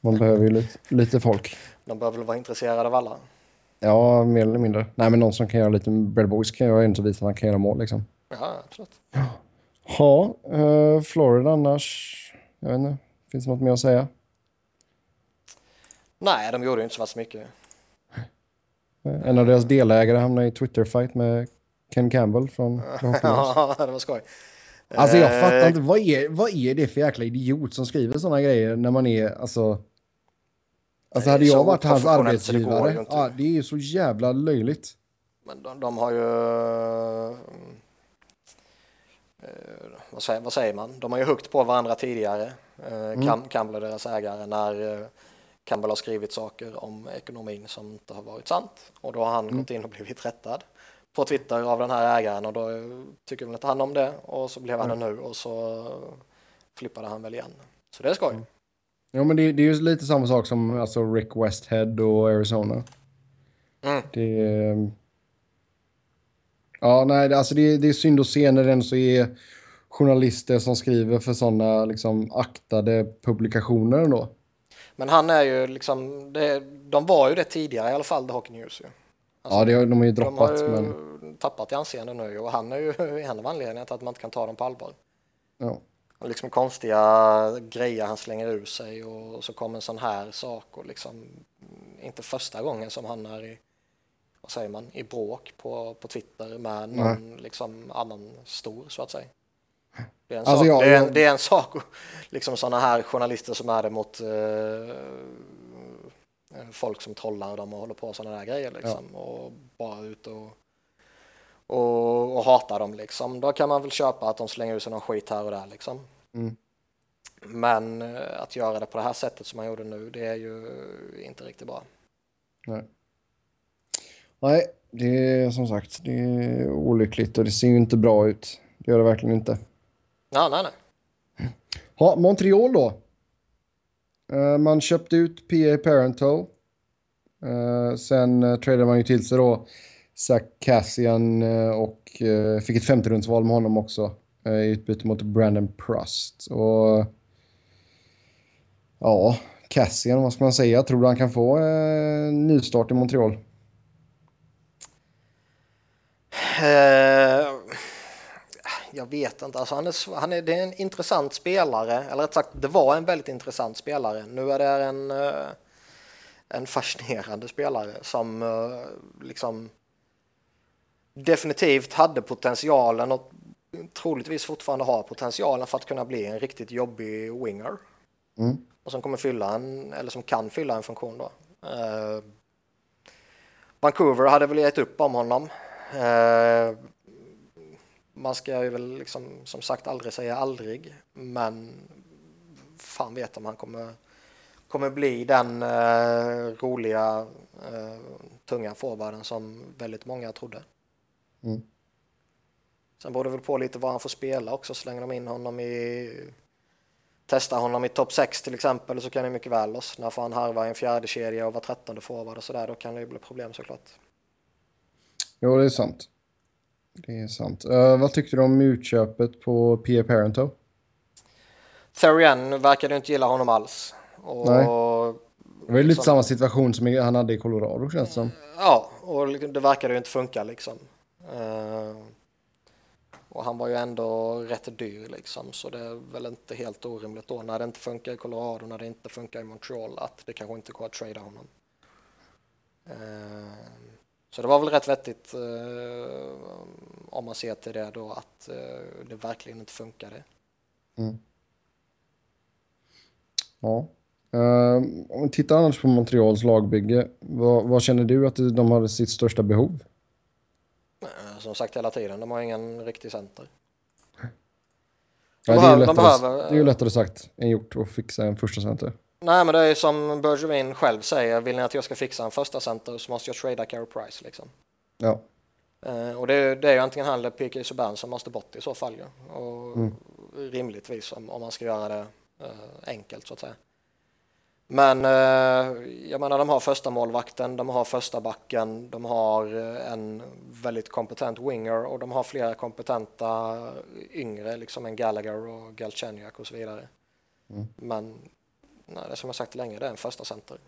Man behöver ju lite, lite folk. De behöver väl vara intresserade av alla. Ja, mer eller mindre. Nej, men någon som kan göra lite... Brad Boys kan göra att han kan göra mål liksom. Ja, absolut. Ja, eh, Florida annars. Jag vet inte. Finns det något mer att säga? Nej, de gjorde ju inte så värst mycket. Eh, En av deras delägare hamnade i Twitter-fight med Ken Campbell från Ja, det var skoj. Alltså jag Eh, fattar inte, vad är, vad är det för jäkla idiot som skriver sådana grejer när man är, alltså... Alltså Det hade jag varit hans det arbetsgivare, inte. ja, det är ju så jävla löjligt. Men de, de har ju... eh, vad, säger, vad säger man? De har ju huggt på varandra tidigare. Eh, Cam, Campbell och deras ägare när eh, Campbell har skrivit saker om ekonomin som inte har varit sant. Och då har han gått in och blivit rättad på Twitter av den här ägaren och då eh, tycker väl inte han om det och så blev han det nu och så flippade han väl igen. Så det är skoj. Ja men det, det är ju lite samma sak som alltså Rick Westhead och Arizona. Mm. Det är... Ja, nej, alltså det, det är synd att se när ändå så är journalister som skriver för sådana liksom aktade publikationer ändå. Men han är ju liksom, det, de var ju det tidigare i alla fall, The Hockey News ju. Alltså, Ja, det har, de har ju De har droppat, ju men... tappat i anseende nu och han är ju en av anledningarna till att man inte kan ta dem på allvar. Ja. Och liksom konstiga grejer han slänger ur sig och så kommer en sån här sak och liksom inte första gången som han är i, vad säger man, i bråk på, på Twitter med någon liksom annan stor så att säga. Det är en, Alltså, sak, jag- det är en, det är en sak, och liksom sådana här journalister som är det mot eh, folk som trollar dem och håller på sådana där grejer liksom och bara ut och, och, och hatar dem liksom. Då kan man väl köpa att de slänger ut sig någon skit här och där liksom. Mm. Men eh, att göra det på det här sättet som man gjorde nu, det är ju inte riktigt bra. Nej. Nej, det är som sagt, det är olyckligt och det ser ju inte bra ut. Det gör det verkligen inte. Ja, nej, nej. Ja, Montreal då. Eh, man köpte ut PA Parento. Uh, sen uh, tradade man ju till sig då Zach Cassian eh, och eh, fick ett femterumsval med honom också eh, i utbyte mot Brandon Prust. Och ja, Cassian, vad ska man säga? Tror du han kan få en nystart i Montreal? Jag vet inte, alltså han är, han är, det är en intressant spelare, eller rätt sagt, det var en väldigt intressant spelare. Nu är det en, en fascinerande spelare som liksom definitivt hade potentialen och troligtvis fortfarande har potentialen för att kunna bli en riktigt jobbig winger. Mm. Och som kommer fylla en, eller som kan fylla en funktion då. Eh, Vancouver hade väl gett upp om honom. Eh, man ska ju väl liksom som sagt aldrig säga aldrig, men fan vet om han kommer, kommer bli den eh, roliga tunga forwarden som väldigt många trodde. Mm. Sen beror det väl på lite vad han får spela också. Slänger de in honom i... Testar honom i topp 6 till exempel så kan det mycket väl lossna. Får han harva i en fjärde kedja och vara trettonde forward och sådär då kan det ju bli problem såklart. Jo, det är sant. Det är sant. Eh, vad tyckte du om utköpet på PA Parento? Therian verkade inte gilla honom alls. Och, Nej. Det var ju lite liksom- samma situation som han hade i Colorado känns det som. Ja, och det verkade ju inte funka liksom. Eh, och han var ju ändå rätt dyr liksom, så det är väl inte helt orimligt då när det inte funkar i Colorado, när det inte funkar i Montreal, att det kanske inte går att trada honom. Eh, så det var väl rätt vettigt eh, om man ser till det då att det verkligen inte funkade. Mm. Ja. Ehm, om vi tittar annars på Montreals lagbygge, vad, vad känner du att de hade sitt största behov? Som sagt hela tiden, de har ingen riktig center. Ja, det, är ju de lättare, behöver- det är ju lättare sagt än gjort att fixa en första center. Nej, men det är som Bergevin själv säger, vill ni att jag ska fixa en första center så måste jag trada Carey Price liksom. Ja. Eh, och det, är- det är ju antingen han eller PK Subban som måste bort i så fall ju. Och Mm. rimligtvis om, om man ska göra det eh, enkelt så att säga. Men eh, jag menar de har första målvakten, de har första backen, de har eh, en väldigt kompetent winger och de har flera kompetenta yngre, liksom en Gallagher och Galchenyuk och så vidare. Mm. Men nej, det som jag sagt länge, det är en första center.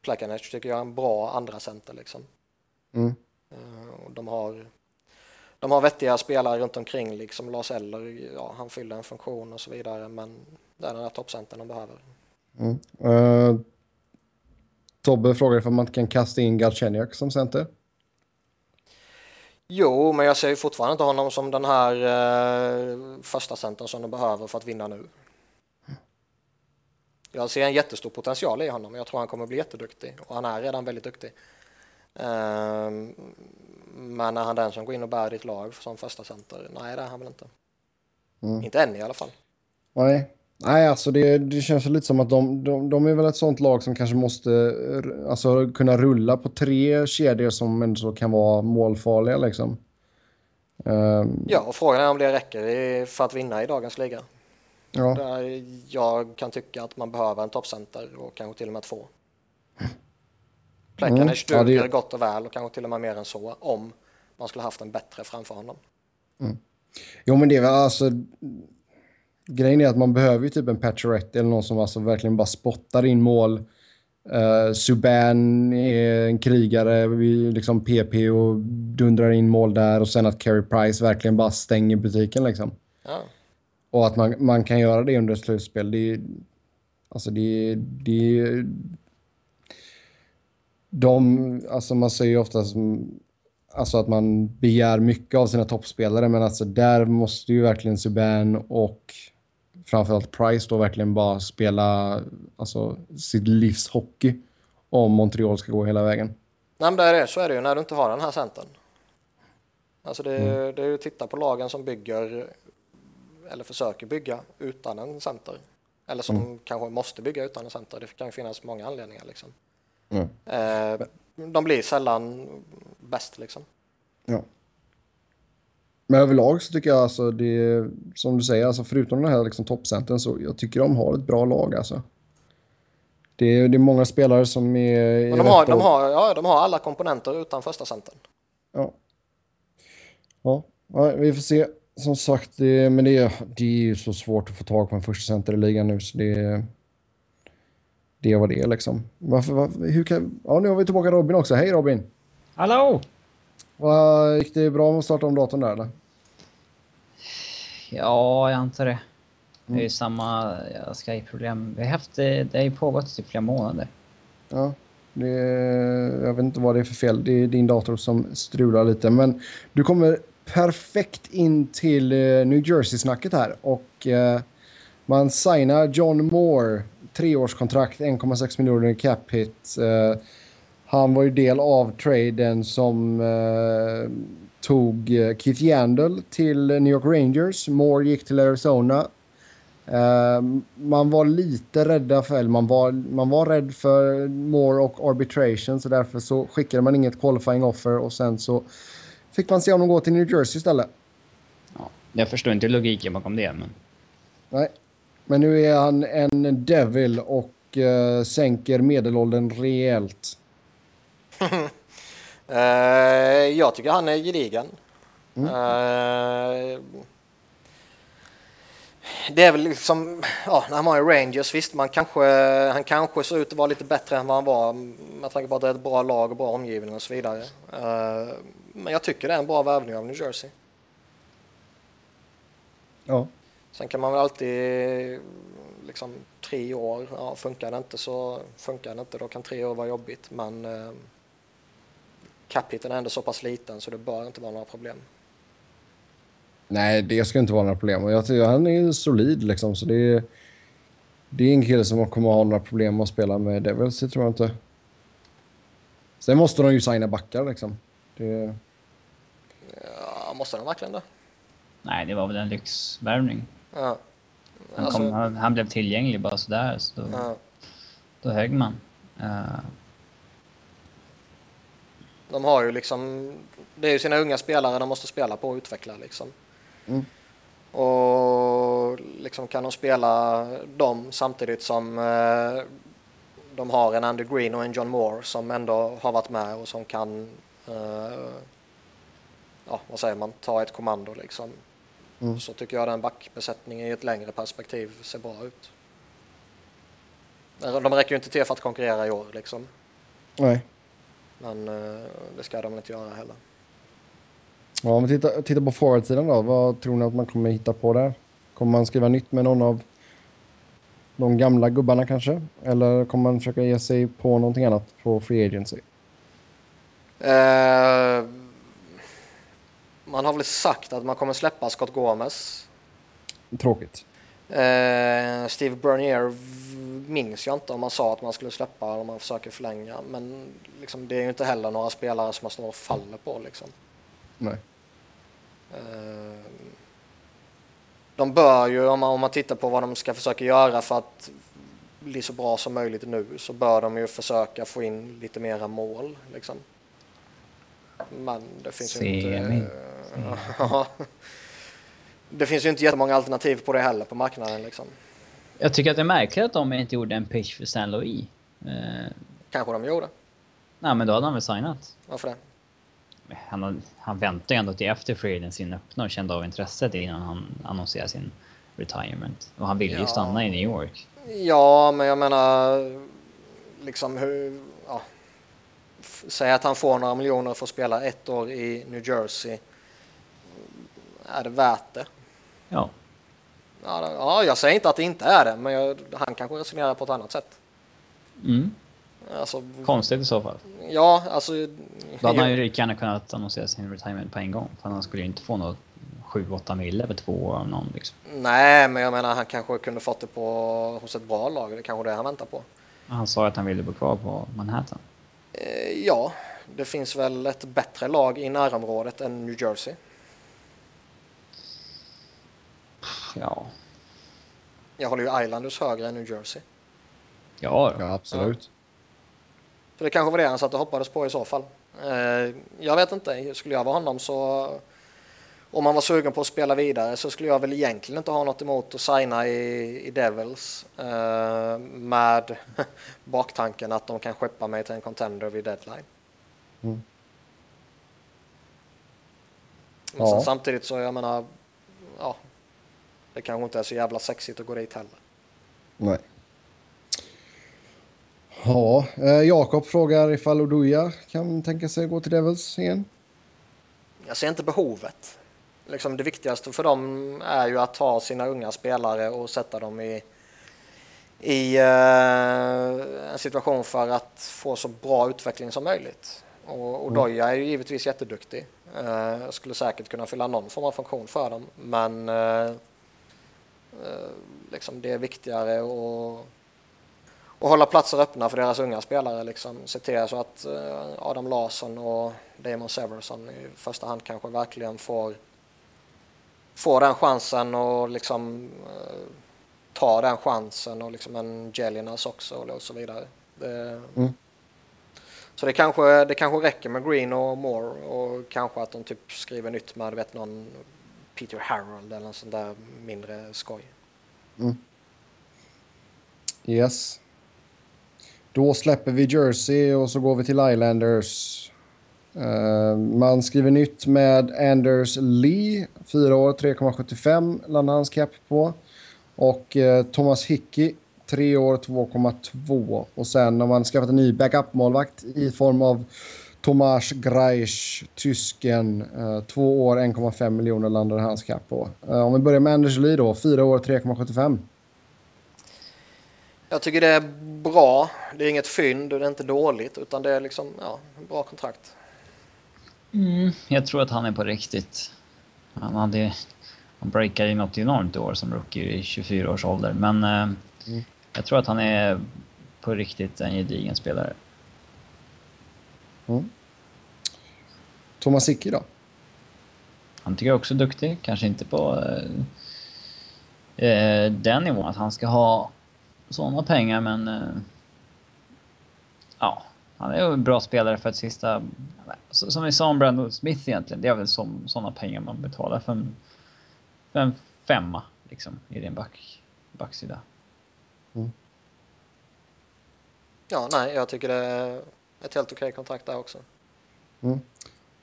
Plekanec tycker jag är en bra andra center liksom. Mm. Eh, de har de har vettiga spelare runt omkring liksom Lars Eller, ja han fyller en funktion och så vidare men det är den här toppcentern de behöver. Mm. Eh, Tobbe frågar om man kan kasta in Galchenyuk som center. Jo, men jag ser ju fortfarande inte honom som den här eh, första centern som de behöver för att vinna nu. Jag ser en jättestor potential i honom. Jag tror han kommer bli jätteduktig och han är redan väldigt duktig. Eh, men är han den som går in och bär ditt lag som första center? Nej, det är han väl inte. Mm. Inte än i alla fall. Nej, Nej, alltså det, det känns lite som att de, de, de, är väl ett sånt lag som kanske måste alltså, kunna rulla på tre kedjor som ändå kan vara målfarliga liksom. Um, ja, och frågan är om det räcker för att vinna i dagens liga. Ja. Där jag kan tycka att man behöver en toppcenter och kanske till och med två. Plekanec mm, duger ja, det... gott och väl och kanske till och med mer än så om man skulle haft en bättre framför honom. Mm. Jo, men det är väl alltså grejen är att man behöver ju typ en Pacioretty eller någon som alltså verkligen bara spottar in mål. Uh, Subban är en krigare, vi liksom PP och dundrar in mål där och sen att Carey Price verkligen bara stänger butiken liksom. Ja. Och att man, man kan göra det under ett slutspel, det är... Alltså det, det de, alltså man säger ju ofta som, alltså att man begär mycket av sina toppspelare, men alltså där måste ju verkligen Subban och framförallt Price då verkligen bara spela alltså, sitt livs hockey om Montreal ska gå hela vägen. Nej, men det är. Så är det ju när du inte har den här centern. Alltså det, mm. det är ju att titta på lagen som bygger eller försöker bygga utan en center. Eller som mm. kanske måste bygga utan en center. Det kan ju finnas många anledningar liksom. Mm. Eh, de blir sällan bäst liksom. Ja. Men överlag så tycker jag alltså det som du säger, alltså förutom den här liksom toppcentern så jag tycker de har ett bra lag alltså. Det är, det är många spelare som är... Men de, har, de, har, ja, de har alla komponenter utan första centern. Ja. ja. Ja, vi får se. Som sagt, det, men det, det är ju så svårt att få tag på en första center i ligan nu så det... Det var det liksom. Varför, var, hur kan... Ja, nu har vi tillbaka Robin också. Hej Robin! Hallå! Gick det bra med att starta om datorn där eller? Ja, jag antar det. Det är ju mm. samma Skype-problem. Vi har haft det, det har ju pågått i flera månader. Ja, det, jag vet inte vad det är för fel. Det är din dator som strular lite. Men du kommer perfekt in till uh, New Jersey-snacket här. Och uh, man signar John Moore. Treårskontrakt, 1,6 miljoner i cap hit. Uh, han var ju del av traden som eh, tog eh, Keith Yandel till New York Rangers. Moore gick till Arizona. Eh, man var lite rädda för, eller man var, man var rädd för Moore och arbitration så därför så skickade man inget qualifying offer och sen så fick man se om de går till New Jersey istället. Ja, jag förstår inte logiken bakom det, men... Nej, men nu är han en devil och uh, sänker medelåldern rejält. Uh, jag tycker han är gedigen. Mm. Uh, det är väl liksom, ja, när han var i Rangers, visst, man kanske, han kanske såg ut att vara lite bättre än vad han var med tanke på att det är ett bra lag och bra omgivning och så vidare. Uh, men jag tycker det är en bra värvning av New Jersey. Ja. Sen kan man väl alltid liksom tre år, ja, funkar det inte så funkar det inte, då kan tre år vara jobbigt, men uh, capiten är ändå så pass liten så det bör inte vara några problem. Nej, det ska inte vara några problem. Jag tycker, han är solid liksom, så det är, det är en kille som kommer att ha några problem att spela med Devils, det tror jag inte. Sen måste de ju signa backar liksom. Det... Ja, måste de verkligen det? Nej, det var väl en lyxvärvning. Ja. Han, kom, alltså... han, han, blev tillgänglig bara sådär, så då, ja. då högg man. Uh, de har ju liksom, det är ju sina unga spelare de måste spela på och utveckla liksom. Mm. Och liksom kan de spela dem samtidigt som eh, de har en Andy Green och en John Moore som ändå har varit med och som kan, eh, ja vad säger man, ta ett kommando liksom. Mm. Så tycker jag den backbesättningen i ett längre perspektiv ser bra ut. De räcker ju inte till för att konkurrera i år liksom. Nej. Men eh, det ska de inte göra heller. Ja, om vi tittar, tittar på forwardsidan då. Vad tror ni att man kommer hitta på där? Kommer man skriva nytt med någon av de gamla gubbarna kanske? Eller kommer man försöka ge sig på någonting annat på Free Agency? Uh, man har väl sagt att man kommer släppa Scott Gomez. Tråkigt. Eh, Steve Bernier minns jag inte om man sa att man skulle släppa eller om man försöker förlänga. Men liksom, det är ju inte heller några spelare som man står och faller på. Liksom. Nej. Eh, de bör ju, om man, om man tittar på vad de ska försöka göra för att bli så bra som möjligt nu, så bör de ju försöka få in lite mera mål. Liksom. Men det finns ju inte... Ja. Det finns ju inte jättemånga alternativ på det heller på marknaden. Liksom. Jag tycker att det är märkligt att de inte gjorde en pitch för San Louis. Eh, Kanske de gjorde. nej, men då hade han väl signat. Varför det? Han, han väntar ju ändå till efter free agency öppnar och kände av intresset innan han annonserade sin retirement. Och han ville Ja. ju stanna i New York. Ja, men jag menar, liksom hur... Ja. Säg att han får några miljoner för att spela ett år i New Jersey. Är det värt det? Ja. Ja, det- ja jag säger inte att det inte är det, men jag, han kanske resonerar på ett annat sätt. Mm. Alltså, Konstigt i så fall. ja, alltså... Då hade han ju lika gärna kunnat annonsera sin retirement på en gång. För han skulle ju inte få något 7-8 mille på två år av någon liksom. Nej, men jag menar han kanske kunde fått det på, hos ett bra lag. Det är kanske det han väntar på. Han sa att han ville bo kvar på Manhattan. Eh, ja, det finns väl ett bättre lag i närområdet än New Jersey. Ja. Jag håller ju Islanders högre än New Jersey. Ja, Ja, absolut. Så det kanske var det han satt och hoppades på i så fall. Eh, jag vet inte, skulle jag vara honom så om man var sugen på att spela vidare så skulle jag väl egentligen inte ha något emot att signa i, i Devils eh, med baktanken att de kan skeppa mig till en contender vid deadline. Mm. Men sen Ja. samtidigt så jag menar, ja, det kanske inte är så jävla sexigt att gå dit heller. Nej. Ja, eh, Jakob frågar ifall Oduya kan tänka sig gå till Devils igen. Jag ser inte behovet. Liksom det viktigaste för dem är ju att ta sina unga spelare och sätta dem i, i eh, en situation för att få så bra utveckling som möjligt. Och Odoja är ju givetvis jätteduktig. Eh, skulle säkert kunna fylla någon form av funktion för dem. Men eh, liksom det är viktigare att och hålla platser öppna för deras unga spelare. Liksom. Se till så att eh, Adam Larsson och Damon Severson i första hand kanske verkligen får, får den chansen och liksom eh, ta den chansen och liksom en Jelinas också och så vidare. Det, Mm. Så det kanske, det kanske räcker med Green och Moore och kanske att de typ skriver nytt med vet, någon Peter Harold eller något sånt där mindre skoj. Mm. Yes. Då släpper vi Jersey och så går vi till Islanders. Uh, man skriver nytt med Anders Lee. Fyra år, 3,75 landar hans cap på. Och uh, Thomas Hickey, tre år, 2,2. Och sen har man skaffat en ny backup-målvakt i form av Tomas Greisch, tysken. Eh, två år, 1,5 miljoner landar hans cap på. Eh, om vi börjar med Anders Lee då, fyra år, 3,75. Jag tycker det är bra. Det är inget fynd och det är inte dåligt utan det är liksom ja, en bra kontrakt. Mm, jag tror att han är på riktigt. Han hade... Han breakade in något enormt i år som rookie i 24 års ålder. Men eh, jag tror att han är på riktigt en gedigen spelare. Thomas Hickey då? Han tycker jag också är duktig. Kanske inte på eh, eh, den nivån att han ska ha sådana pengar men... Eh, ja, han är ju en bra spelare för ett sista... Som vi sa om Brandon Smith egentligen. Det är väl sådana pengar man betalar för en, för en femma liksom i din back, backsida. Ja, nej, jag tycker det ett helt okej kontrakt där också.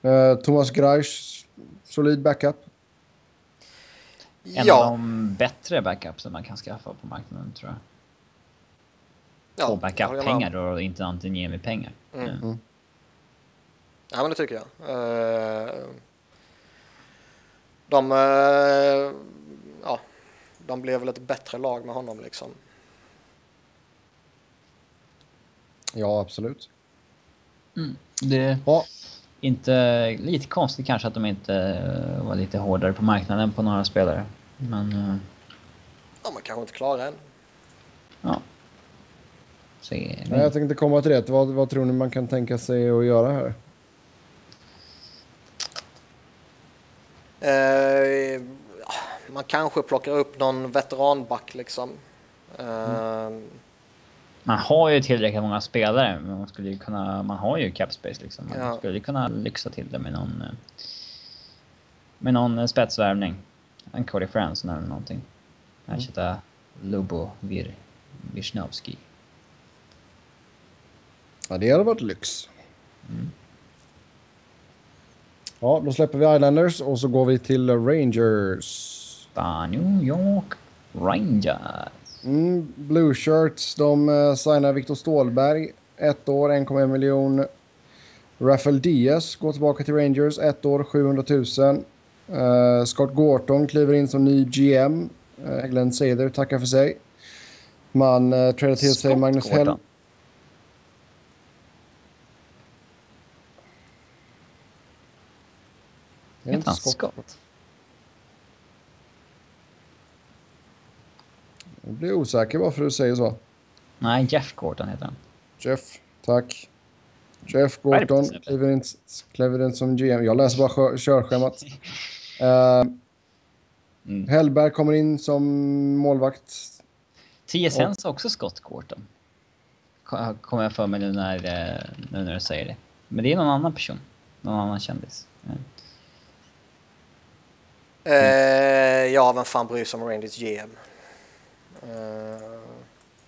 Eh, Thomas Greisch, solid backup. En av Ja, de bättre backupsen man kan skaffa på marknaden tror jag. ja, På backup-pengar då och inte antingen ge mig pengar. Mm. Eh, Ja, men det tycker jag. Eh, De, eh, ja, de blev väl ett bättre lag med honom liksom. Ja, absolut. Det, Ja, inte... Lite konstigt kanske att de inte eh, var lite hårdare på marknaden på några spelare. Men... eh, Ja, man kanske inte klarar än. Ja. Se. Nej, jag tänkte komma till det. Vad, vad tror ni man kan tänka sig att göra här? Eh, man kanske plockar upp någon veteranback liksom. Eh, Man har ju tillräckligt många spelare, men man skulle ju kunna... Man har ju cap space liksom. Man Ja. skulle ju kunna lyxa till det med någon... eh, Med någon eh, spetsvärvning. En Cody Franson eller någonting. Ersätta Lubo Vir... Wisnowski. Ja, det hade varit lyx. Ja, då släpper vi Islanders och så går vi till Rangers. New York Rangers. Mm, Blue Shirts, de uh, signar Viktor Stålberg. Ett år, 1,1 miljon. Rafael Diaz går tillbaka till Rangers. Ett år, 700 000. Eh, Scott Gorton kliver in som ny GM. Uh, Glenn Sather tackar för sig. Man uh, trädde till sig Scott Magnus Hell. Är det inte? Scott? Jag blir osäker varför du säger så. Nej, Jeff Gorton heter han. Jeff, tack. Jeff Gorton för snubbe? kliver in, som GM. Jag läser bara kö- körschemat. Uh, Mm. Hellberg kommer in som målvakt. TSN sa också Scott Gorton. Ko- Kommer jag för mig nu när, eh, nu när du säger det. Men det är någon annan person. Någon annan kändis. Ja. eh, ja, vem fan bryr sig om Rangers GM? Eh,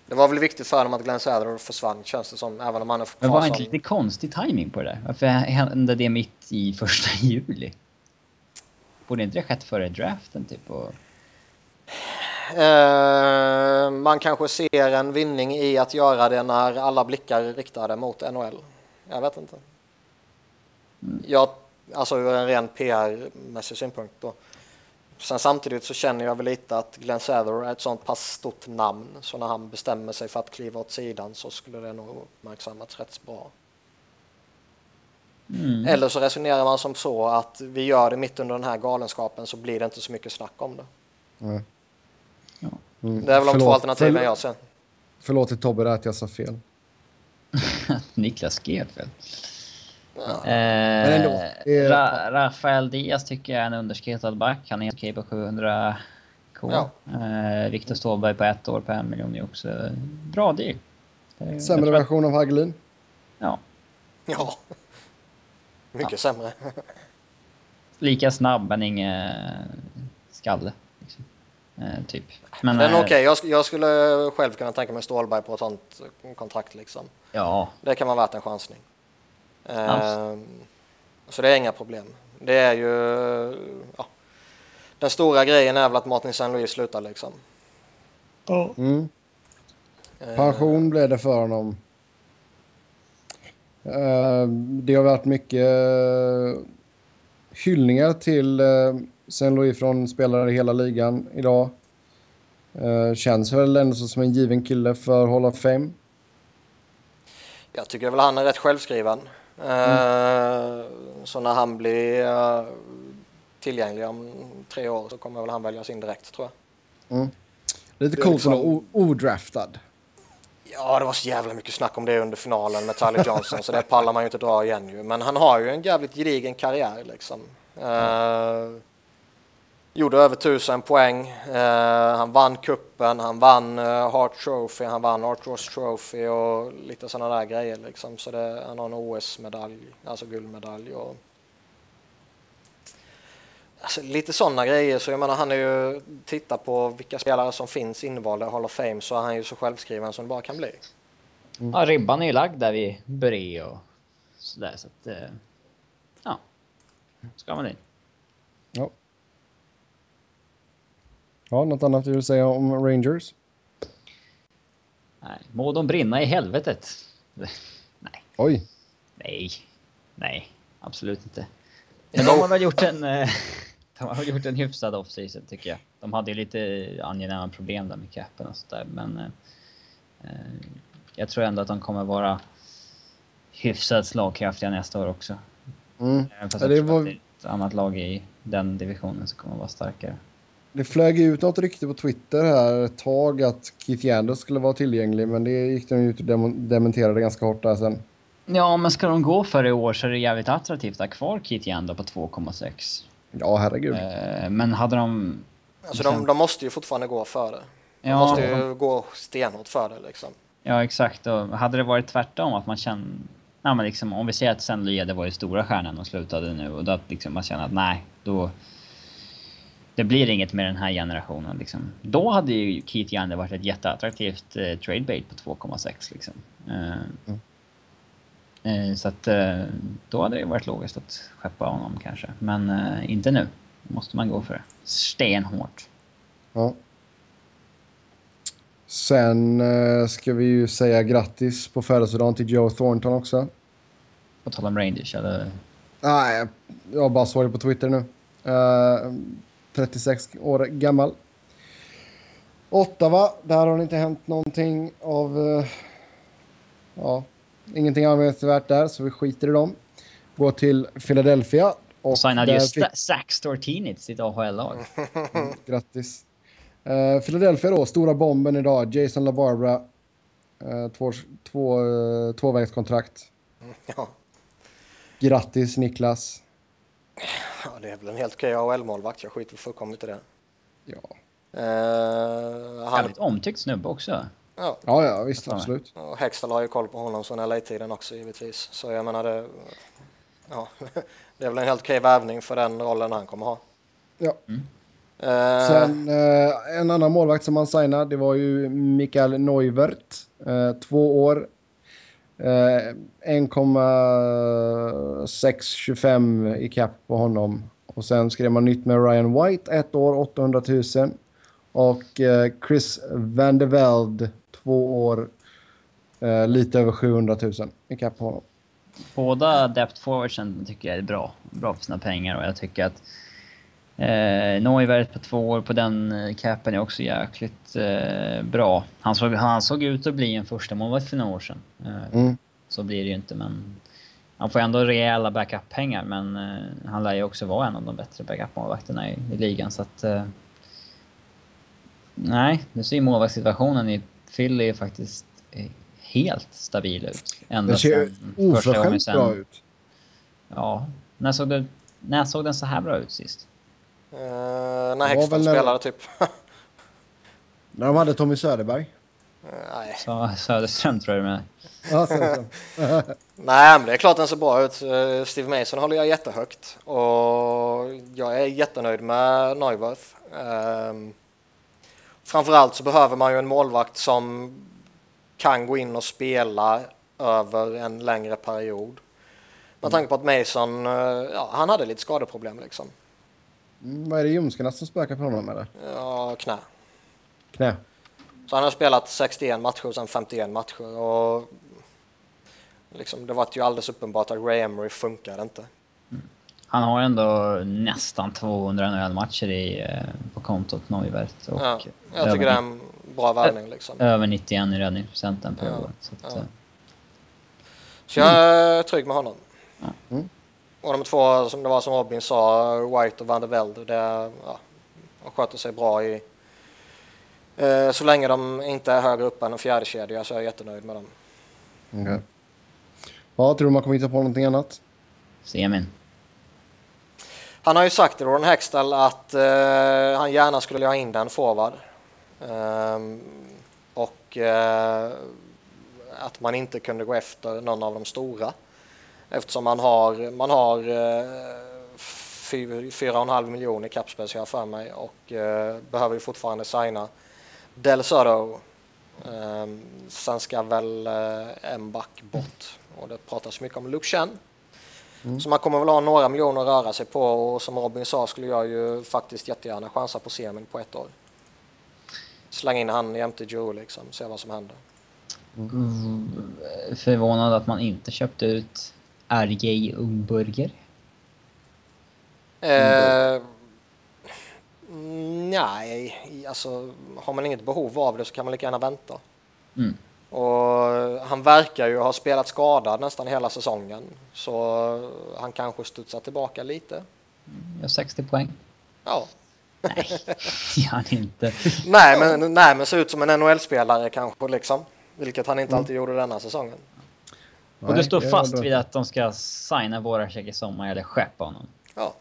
det var väl viktigt för dem att Glenn Sather försvann känns det som. Även om han är Men var inte som... lite konstig timing på det där? Varför hände det mitt i första juli? Borde inte det skett före draften typ? Och... Eh, man kanske ser en vinning i att göra det när alla blickar är riktade mot NHL. Jag vet inte. Jag, alltså ur en ren PR-mässig synpunkt då. Sen samtidigt så känner jag väl lite att Glenn Sather är ett sånt pass stort namn så när han bestämmer sig för att kliva åt sidan så skulle det nog uppmärksammas rätt bra. Mm. Eller så resonerar man som så att vi gör det mitt under den här galenskapen så blir det inte så mycket snack om det. Nej. Ja. Mm. Det är väl de två Förlåt- alternativen förl- jag ser. Förlåt till Tobbe där att jag sa fel. Niklas Gedfeldt. Ja. Eh, är- Ra Rafael Diaz tycker jag är en underskattad back. Han är okej på 700 K. Ja. Eh, Viktor Ståhlberg på ett år på en miljon är också bra deal. Jag Sämre att- version av Hagelin. Ja. Ja. Mycket sämre. Lika snabb men ingen skalle. Liksom. Eh, typ. Men, Den är eh, okej. Jag, sk- jag skulle själv kunna tänka mig Stålberg på ett sånt kontrakt liksom. Ja, Det kan vara värt en chansning. Ehm, så det är inga problem. Det är ju... Ja. Den stora grejen är väl att Martin St. Louis slutar liksom. Mm. Ehm, Pension blev det för honom. Eh, det har varit mycket eh, hyllningar till uh, St. Louis från spelare i hela ligan idag. Eh, känns väl ändå som en given kille för Hall of Fame. Jag tycker väl han är rätt självskriven. Ehm, Så när han blir eh, tillgänglig om tre år så kommer väl han väljas in direkt tror jag. Mm. Lite coolt liksom- odraftad. Ja, det var så jävla mycket snack om det under finalen med Tyler Johnson så det pallar man ju inte dra igen ju. Men han har ju en jävligt gedigen karriär liksom. Eh, gjorde över tusen poäng. Eh, han vann kuppen, han vann uh, Hart Trophy, han vann Art Ross Trophy och lite sådana där grejer liksom. Så det, han har en OS-medalj, alltså guldmedalj och Alltså, lite sådana grejer, så jag menar han är ju, titta på vilka spelare som finns invalda i Hall of Fame så är han ju så självskriven som det bara kan bli. ja, ribban är ju lagd där vid Bure och sådär så att... eh, Ja. Ska man in. Ja. Ja, något annat du vill säga om Rangers? Nej, må de brinna i helvetet. Nej, Oj. nej, nej, absolut inte. Men de har väl gjort en... eh, De har gjort en hyfsad offseason tycker jag. De hade ju lite angenäma problem där med capen och sådär men... eh, eh, Jag tror ändå att de kommer vara hyfsat slagkraftiga nästa år också. Mm. Eh, Fast Ja, jag det tror var- att det är ett annat lag i den divisionen som kommer att vara starkare. Det flög ut något rykte på Twitter här ett tag att Keith Yandel skulle vara tillgänglig, men det gick de ut och dem- dementerade ganska hårt där sen. Ja, men ska de gå för det i år så är det jävligt attraktivt att ha kvar Keith Yanda på 2,6. Ja, herregud. Eh, Men hade de... Alltså de, de måste ju fortfarande gå för det. De Ja, måste ju gå stenhårt för det liksom. ja exakt. Och hade det varit tvärtom, att man känner... Men liksom, om vi säger att Sen Lede var ju stora stjärnan och slutade nu och då att liksom man känner att nej, då... Det blir inget med den här generationen liksom. Då hade ju Keith Yanda varit ett jätteattraktivt eh, trade bait på 2,6 liksom. Eh, eh, så att eh, då hade det varit logiskt att skeppa honom kanske. Men eh, inte nu. Då måste man gå för det. Stenhårt. Ja. Sen ska vi ju säga grattis på födelsedagen till Joe Thornton också. På tal om Rangers eller... Nej, jag bara såg det på Twitter nu. Eh, 36 år gammal. Ottawa, där har det inte hänt någonting av... eh, ja, ingenting anmärkningsvärt där, så vi skiter i dem. Går till Philadelphia. Och Signade ju Sta- Zach Stortini till sitt AHL-lag. Grattis. Uh, Philadelphia då, stora bomben idag. Jason LaBarbara. Uh, två, två, uh, tvåvägskontrakt. Ja. Grattis Niklas. Ja, det är väl en helt okej AHL-målvakt. Jag skiter fullkomligt i det. Ja, Eh, han, Jävligt omtyckt snubbe också. ja, ja, ja visst absolut. och Hextall har ju koll på honom från LA-tiden också givetvis. Så jag menar det... Ja, det är väl en helt okej värvning för den rollen han kommer ha. Ja. Eh, Sen eh, en annan målvakt som han signade, det var ju Mikael Neuvert. Eh, två år. Eh, 1,625 i cap på honom. Och sen skrev man nytt med Ryan White, ett år, 800 000. Och eh, Chris van der Veld, två år, eh, lite över 700 000 i cap på honom. Båda depth forwardsen tycker jag är bra. Bra för sina pengar och jag tycker att eh, Neuwert på två år på den eh, capen är också jäkligt eh, bra. Han såg, han såg ut att bli en första målvakt för några år sedan. Eh, Mm. Så blir det ju inte men han får ändå rejäla backup-pengar men eh, han lär ju också vara en av de bättre backup-målvakterna i, i ligan så att... Eh, nej, nu ser ju målvaktssituationen i Philly faktiskt eh, helt stabil ut. Ända Den ser sedan första gången oförskämt bra ut. Ja. När såg, det, när såg den så här bra ut sist? Eh, när när- spelade typ. När de hade Tommy Söderberg. Eh, Nej. Så Söderström tror jag det med. Ja, så, så. Nej, men det är klart den ser bra ut. Eh, Steve Mason håller jag jättehögt och jag är jättenöjd med Neuwirth. Um, framförallt så behöver man ju en målvakt som kan gå in och spela över en längre period. Med tanke på att Mason, eh, ja, han hade lite skadeproblem liksom. Vad är det ljumskarna som spökar för honom eller? Ja, knä. Knä. Så han har spelat 61 matcher och sen 51 matcher och liksom, det var ju alldeles uppenbart att Ray Emery funkade inte. Han har ändå nästan 200 NHL-matcher i, eh, på kontot Neuvert. Och Ja, jag över, tycker det är en bra värvning liksom. över 91 i räddningsprocenten per Ja, år. Så att, ja. eh, Så jag är trygg med honom. Mm. Och de två som det var som Robin sa, White och Van der Velde, det ja, de sköter sig bra i eh, så länge de inte är högre upp än en fjärde kedja så är jag jättenöjd med dem. Okej. Ja, tror du man kommer hitta på någonting annat? Semin. Han har ju sagt till Ron Hextall att eh, han gärna skulle vilja ha in den forward. Ehm, och eh, att man inte kunde gå efter någon av de stora. Eftersom man har, man har eh, fy- fyra och en halv miljon i capspace jag för mig och eh, behöver ju fortfarande signa Del Soto. Ehm, sen ska väl eh, en back bort och det pratas mycket om Luke Chen. Så man kommer väl ha några miljoner att röra sig på och som Robin sa skulle jag ju faktiskt jättegärna chansa på semin på ett år. Slänga in han jämte Joe liksom, se vad som händer. Förvånad att man inte köpte ut RJ Ungburger. Eh, nej, alltså har man inget behov av det så kan man lika gärna vänta. Mm. Och han verkar ju ha spelat skadad nästan hela säsongen. Så han kanske studsar tillbaka lite. Gör 60 poäng. Ja. Nej, gör han inte. Nej, men, nej, men ser ut som en NHL-spelare kanske liksom. Vilket han inte alltid gjorde denna säsongen. Och du Nej, står fast vid att de ska signa våra check i sommar eller skeppa honom. Ja.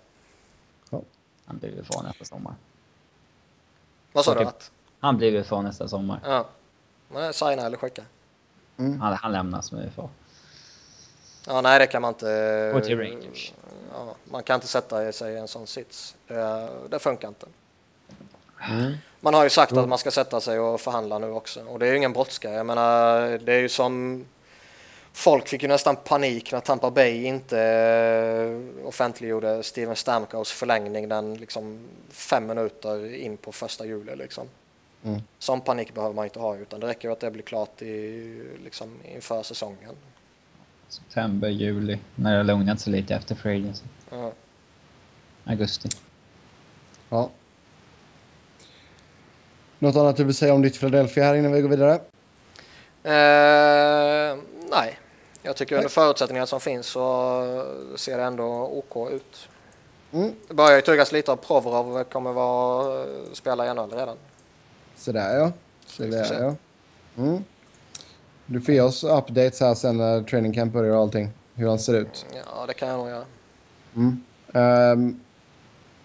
Han blir väl kvar nästa sommar. Vad sa du? Okej. Att? Han blir kvar nästa sommar. Ja. Men signa eller skicka. Han, han lämnas med UFA. Ja, nej, det kan man inte. Och till Rangers. Ja, man kan inte sätta sig i en sån sits. Det, det funkar inte. Man har ju sagt att man ska sätta sig och förhandla nu också. Och det är ju ingen brådska. Jag menar, det är ju som... Folk fick ju nästan panik när Tampa Bay inte eh, offentliggjorde Steven Stamkos förlängning den liksom fem minuter in på första juli. Liksom. Mm. Sån panik behöver man inte ha utan det räcker att det blir klart i, liksom, inför säsongen. September, juli. När det har lugnat sig lite efter free. Ja. Augusti. Ja. Något annat du vill säga om ditt Philadelphia här innan vi går vidare? Eh, nej, jag tycker under förutsättningar som finns så ser det ändå OK ut. Mm. Det börjar ju tuggas lite av Provorov kommer vara spela i NHL redan. Sådär ja. Sådär ja. Mm. Du får ge oss updates här sen när training camp börjar och allting. Hur han ser ut. Ja, det kan jag nog göra. Mm. Ehm,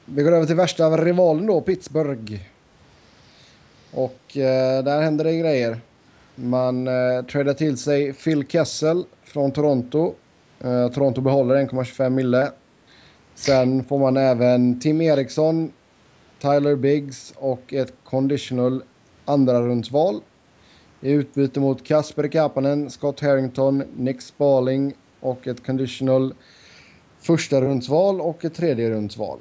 vi går över till värsta rivalen då, Pittsburgh. Och eh, där händer det grejer. Man uh, tradar till sig Phil Kessel från Toronto. Eh, Toronto behåller 1,25 mille. Sen får man även Tim Eriksson, Tyler Biggs och ett conditional andra rundsval. I utbyte mot Kasper Kapanen, Scott Harrington, Nick Spaling och ett conditional första rundsval och ett tredje rundsval.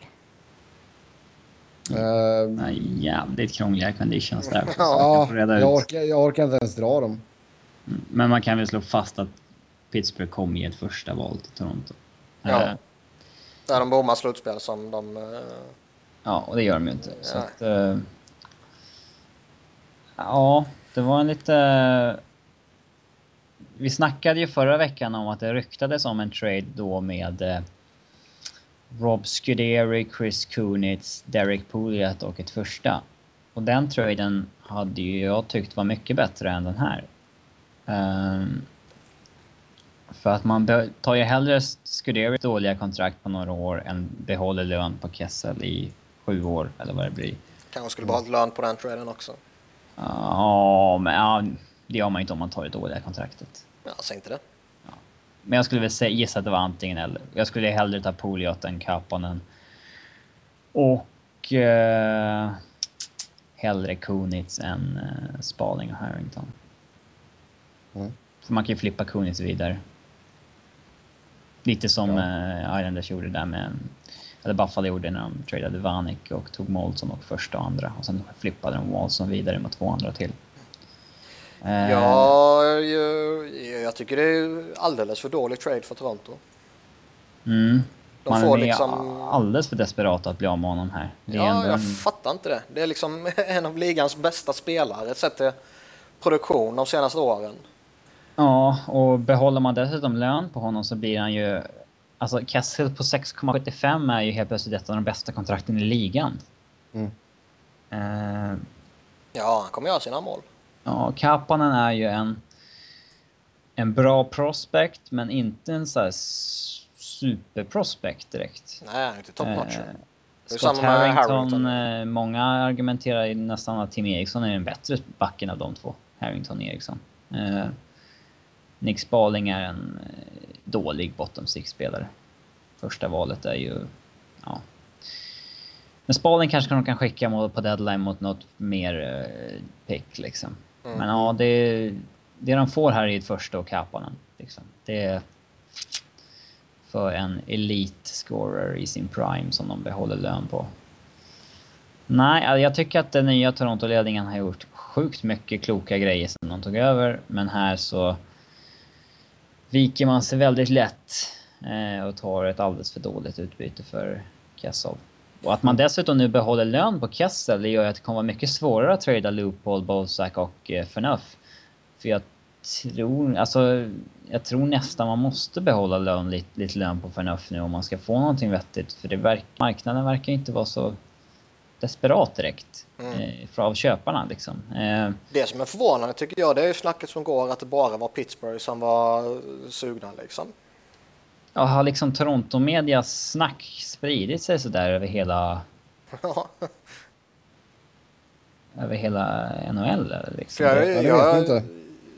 Uh, Nej, jävligt krångliga conditions där. ja, Jag jag orkar, jag orkar inte ens dra dem. Men man kan väl slå fast att Pittsburgh kom ge ett första val till Toronto. Ja. Eh, När de bommar slutspel som de... eh, Ja, och det gör de ju inte. Så att, eh, ja, det var en lite... Vi snackade ju förra veckan om att det ryktades om en trade då med eh, Rob Scuderi, Chris Kunitz, Derek Pouliot och ett första. Och den traden hade ju jag tyckt var mycket bättre än den här. Ehm, för att man tar ju hellre Scuderis dåliga kontrakt på några år än behåller lön på Kessel i sju år, eller vad det blir. kanske skulle behållit lön på den traden också. Ja, men ja, det gör man inte om man tar det dåliga kontraktet. Ja, säg inte det. Men jag skulle väl säga, gissa att det var antingen eller. Jag skulle hellre ta Pouliot än Kapanen. Och... Eh, hellre Kunitz än eh, Spaling och Harrington. Mm. För man kan ju flippa Kunitz vidare. Lite som eh, Islanders gjorde där med... Eller Buffalo gjorde när de tradade Vanek och tog Molson och första och andra. Och sen flippade de Molson vidare mot två andra till. Eh, Ja, jag, jag tycker det är alldeles för dålig trade för Toronto. Mm. De Man får är liksom- alldeles för desperat att bli av med honom här. Ja, ändå jag en... fattar inte det. Det är liksom en av ligans bästa spelare sett till produktion de senaste åren. Ja, och behåller man dessutom lön på honom så blir han ju... Alltså Kessel på 6,75 är ju helt plötsligt ett av de bästa kontrakten i ligan. Mm. Eh, Ja, han kommer göra sina mål. ja, Kapanen är ju en... En bra prospect, men inte en så här superprospect direkt. Nej, han är inte top notch. Är Scott Harrington, eh, många argumenterar nästan att Tim Eriksson är den bättre backen av de två. Harrington och Eriksson. Eh, Nick Spaling är en eh, dålig bottom six-spelare. Första valet är ju... Ja. Men Spaling kanske de kan skicka på deadline mot något mer eh, pick liksom. Mm. Men ja, det, det de får här är ett första och Kapanen. Liksom. Det är för en elite scorer i sin prime som de behåller lön på. Nej, alltså jag tycker att den nya Toronto-ledningen har gjort sjukt mycket kloka grejer sedan de tog över, men här så viker man sig väldigt lätt eh, och tar ett alldeles för dåligt utbyte för Kessel. Och att man dessutom nu behåller lön på Kessel, det gör ju att det kommer vara mycket svårare att trada Loophole, Bozak och eh, Phaneuf. För jag tror, alltså, jag tror nästan man måste behålla lön, lite, lite lön på förnuft nu om man ska få någonting vettigt. För det verk, marknaden verkar inte vara så desperat direkt mm. eh, av köparna. Liksom. Eh, det som är förvånande tycker jag det är snacket som går att det bara var Pittsburgh som var sugna. Liksom. Ja, har liksom Toronto-medias snack spridit sig sådär över hela... över hela NHL? Liksom? Jag, jag, jag,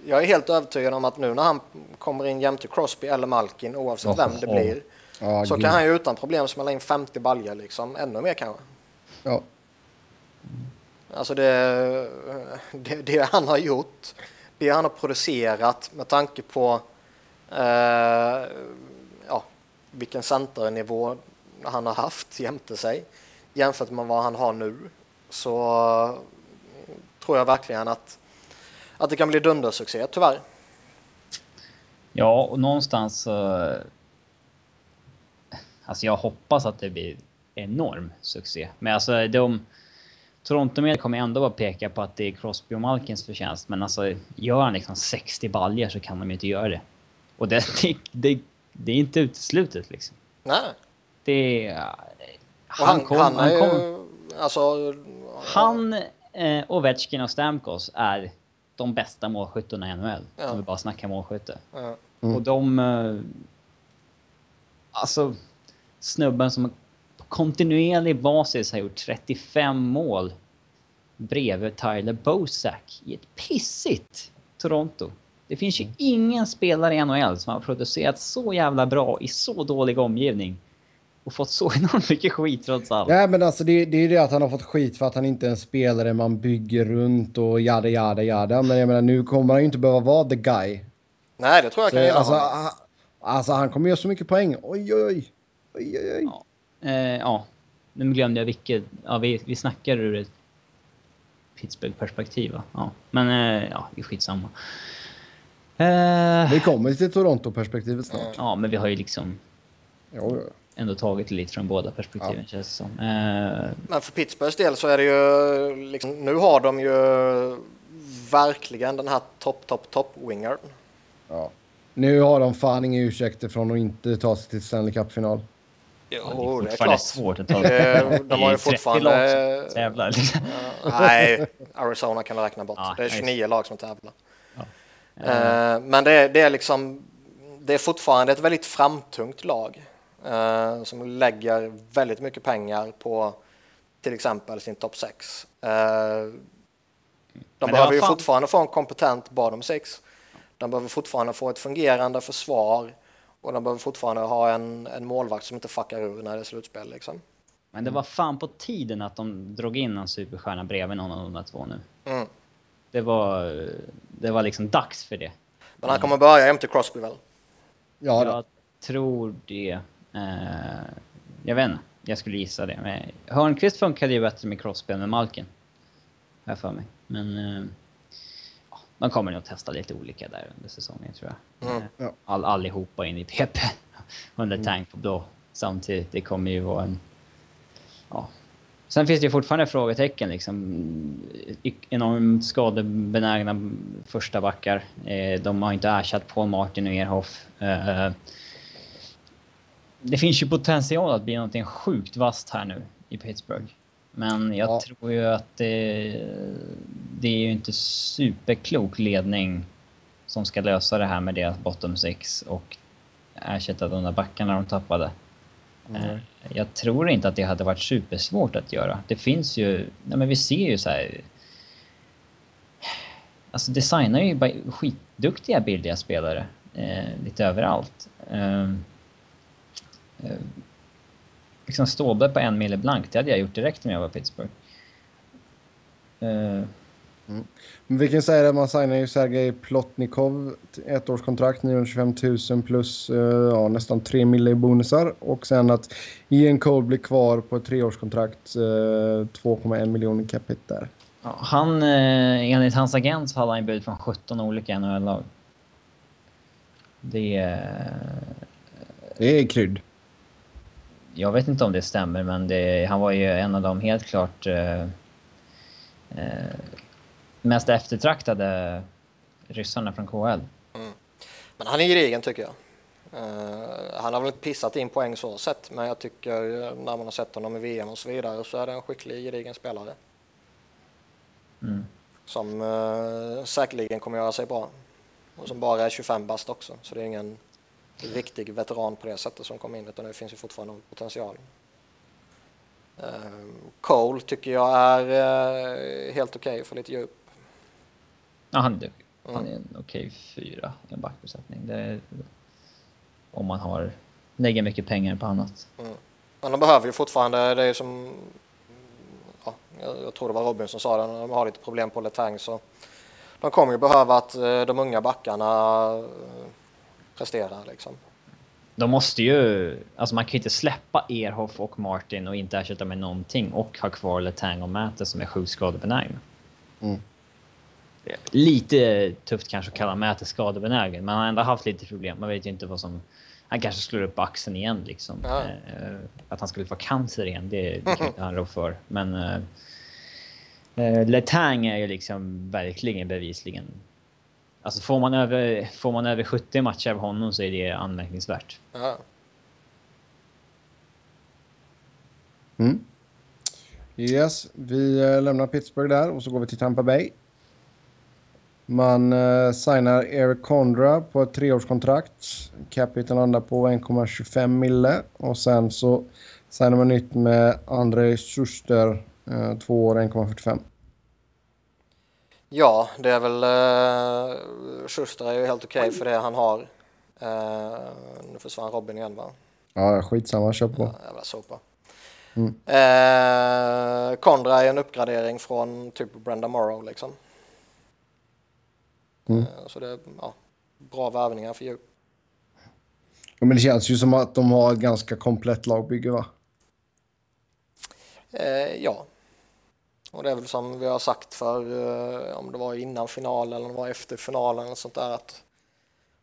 jag, är helt övertygad om att nu när han kommer in jämte Crosby eller Malkin, oavsett oh, vem det oh. blir, oh, så gud. kan han ju utan problem smälla in 50 baljor liksom. Ännu mer kanske. Ja. Alltså det, det, det, han har gjort, det han har producerat med tanke på eh, ja, vilken centernivå han har haft jämte sig jämfört med vad han har nu så tror jag verkligen att, att det kan bli dundersuccé tyvärr. Ja, och någonstans så... Alltså jag hoppas att det blir enorm succé. Men alltså de... Toronto med kommer ändå bara peka på att det är Crosby och Malkins förtjänst. Men alltså gör han liksom 60 baljer så kan de ju inte göra det. Och det, det, det, det är inte uteslutet liksom. Nej. Det är... Han, han, kom, han, han, kom, ju, alltså, han eh, Ovechkin och Stamkos är de bästa målskyttarna i NHL. Ja. Om vi bara snackar målskytte. Ja. Mm. Och de... Eh, alltså, snubben som kontinuerlig basis har gjort 35 mål bredvid Tyler Bosak i ett pissigt Toronto. Det finns ju mm. ingen spelare i NHL som har producerat så jävla bra i så dålig omgivning och fått så enormt mycket skit trots allt. Nej, men alltså det, det är ju det att han har fått skit för att han inte är en spelare man bygger runt och jada, jada, jada. Men jag menar, nu kommer han ju inte behöva vara the guy. Nej, det tror jag så, kan jag alltså, han, alltså, han kommer göra så mycket poäng. Oj, oj, oj. oj, oj, oj. Ja. Eh, ja. Nu glömde jag vilket. Ja, vi, vi snackar ur ett Pittsburgh-perspektiv, va? Ja. Men eh, ja, det är skitsamma. Eh, vi kommer till Toronto-perspektivet snart. Ja, men vi har ju liksom... Jo, jo ändå tagit lite från båda perspektiven ja. känns det som. Eh, Men för Pittsburghs del så är det ju liksom, nu har de ju verkligen den här topp, topp, topp wingern. Ja. Nu har de fan inga ursäkter från att inte ta sig till Stanley Cup-final. Jo, det är, klart. svårt att ta sig. De har ju fortfarande... tävlar. Liksom. nej, Arizona kan du räkna bort. Ja, det är 29 lag som tävlar. Ja. Uh, men det är, det är liksom... Det är fortfarande ett väldigt framtungt lag eh, som lägger väldigt mycket pengar på till exempel sin topp 6. Eh, de behöver ju fortfarande få en kompetent bottom 6. De behöver fortfarande få ett fungerande försvar och de behöver fortfarande ha en, en målvakt som inte fuckar ur när det är slutspel. Liksom. Men det var fan på tiden att de drog in en superstjärna bredvid någon av de där två nu. Mm. Det var, det var liksom dags för det. Men han kommer börja jämte Crosby väl? Ja, Jag tror det. Uh, jag vet inte, jag skulle gissa det. Men Hörnqvist funkade ju bättre med Crosby än med Malkin. Här för mig. Men uh, de kommer nog testa lite olika där under säsongen tror jag. Mm. All, allihopa in i PP under mm. tank blå samtidigt. Det kommer ju vara en... Ja. Sen finns det ju fortfarande frågetecken liksom. Enormt skadebenägna första backar. De har inte ersatt Paul Martin och Erhoff det finns ju potential att bli någonting sjukt vasst här nu i Pittsburgh. Men jag ja. tror ju att det, det är ju inte superklok ledning som ska lösa det här med deras bottom six och ersätta de där backarna de tappade. Mm. Jag tror inte att det hade varit supersvårt att göra. Det finns ju, nej men vi ser ju så här. Alltså designar ju bara skitduktiga billiga spelare eh, lite överallt. Um, eh, liksom Ståbe på en mille blank, det hade jag gjort direkt om jag var Pittsburgh. Eh. Mm. Men vi kan säga att man signar ju Sergej Plotnikov ett års kontrakt 925 000 plus eh, ja, nästan 3 mille i bonusar och sen att Ian Cole blir kvar på ett treårskontrakt eh, 2,1 miljoner capita där. Ja, han, eh, enligt hans agent så hade han bud från 17 olika NHL-lag. Det är... Det är krydd jag vet inte om det stämmer, men det, han var ju en av de helt klart eh, eh, mest eftertraktade ryssarna från KL. Mm. Men han är gedigen tycker jag. Uh, han har väl inte pissat in poäng så sett, men jag tycker när man har sett honom i VM och så vidare så är det en skicklig, gedigen spelare. Mm. Som uh, säkerligen kommer göra sig bra. Och som bara är 25 bast också, så det är ingen riktig veteran på det sättet som kom in, utan det finns ju fortfarande potential. Uh, Cole tycker jag är uh, helt okej okay för lite djup. Ja, han, är, han är en okej okay fyra i en backbesättning. Är, om man har lägger mycket pengar på annat. Mm. Men de behöver ju fortfarande, det är som ja, jag tror det var Robin som sa det, de har lite problem på Letang så de kommer ju behöva att eh, de unga backarna presterar liksom. De måste ju, alltså man kan ju inte släppa Erhoff och Martin och inte ersätta med någonting och ha kvar Letang och Mäte som är sjukt skadebenägna. Mm. Lite tufft kanske att kalla Mäte skadebenägen, men han har ändå haft lite problem. Man vet ju inte vad som... Han kanske slår upp axeln igen liksom. Ja. Eh, att han skulle få cancer igen, det, det kan inte han rå för. Men... Eh, eh, Letang är ju liksom verkligen bevisligen... Alltså får man över, får man över 70 matcher av honom så är det anmärkningsvärt. Ja. Mm. Yes, vi eh, lämnar Pittsburgh där och så går vi till Tampa Bay. Man uh, signar Eric Condra på ett treårskontrakt. Capiten landar på 1,25 mille. Och sen så signar man nytt med Andrei Schuster, uh, två år 1,45. Ja, det är väl... Uh, Schuster är ju helt okej okay för det han har. Uh, nu försvann Robin igen va? Ja, skitsamma. Kör på. Ja, jävla sopa. Mm. Uh, Condra är en uppgradering från typ Brenda Morrow liksom. Mm. Eh, så det är ja, bra värvningar för djup. Ja, men det känns ju som att de har ett ganska komplett lagbygge va? Eh, ja. Och det är väl som vi har sagt för eh, om det var innan finalen eller om det var efter finalen och sånt där att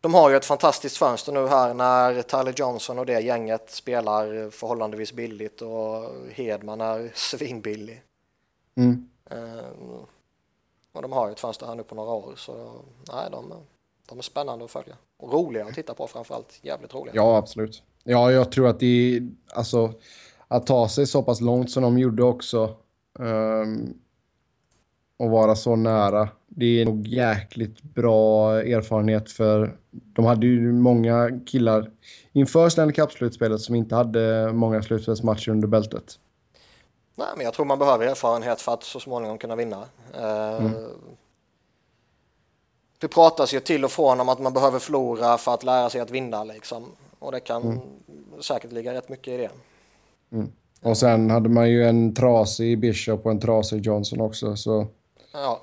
de har ju ett fantastiskt fönster nu här när Tyler Johnson och det gänget spelar förhållandevis billigt och Hedman är svinbillig. Mm. Eh, och de har ju ett fönster här nu på några år så nej, de, de är spännande att följa. Och roliga att titta på framförallt. Jävligt roliga. Ja, absolut. Ja, jag tror att det alltså, att ta sig så pass långt som de gjorde också um, och vara så nära. Det är nog jäkligt bra erfarenhet för de hade ju många killar inför Stanley Cup-slutspelet som inte hade många slutspelsmatcher under bältet. Nej, men jag tror man behöver erfarenhet för att så småningom kunna vinna. Eh, mm. Det pratas ju till och från om att man behöver förlora för att lära sig att vinna liksom. Och det kan mm. säkert ligga rätt mycket i det. Mm. Och sen hade man ju en trasig Bishop och en trasig Johnson också. Så ja,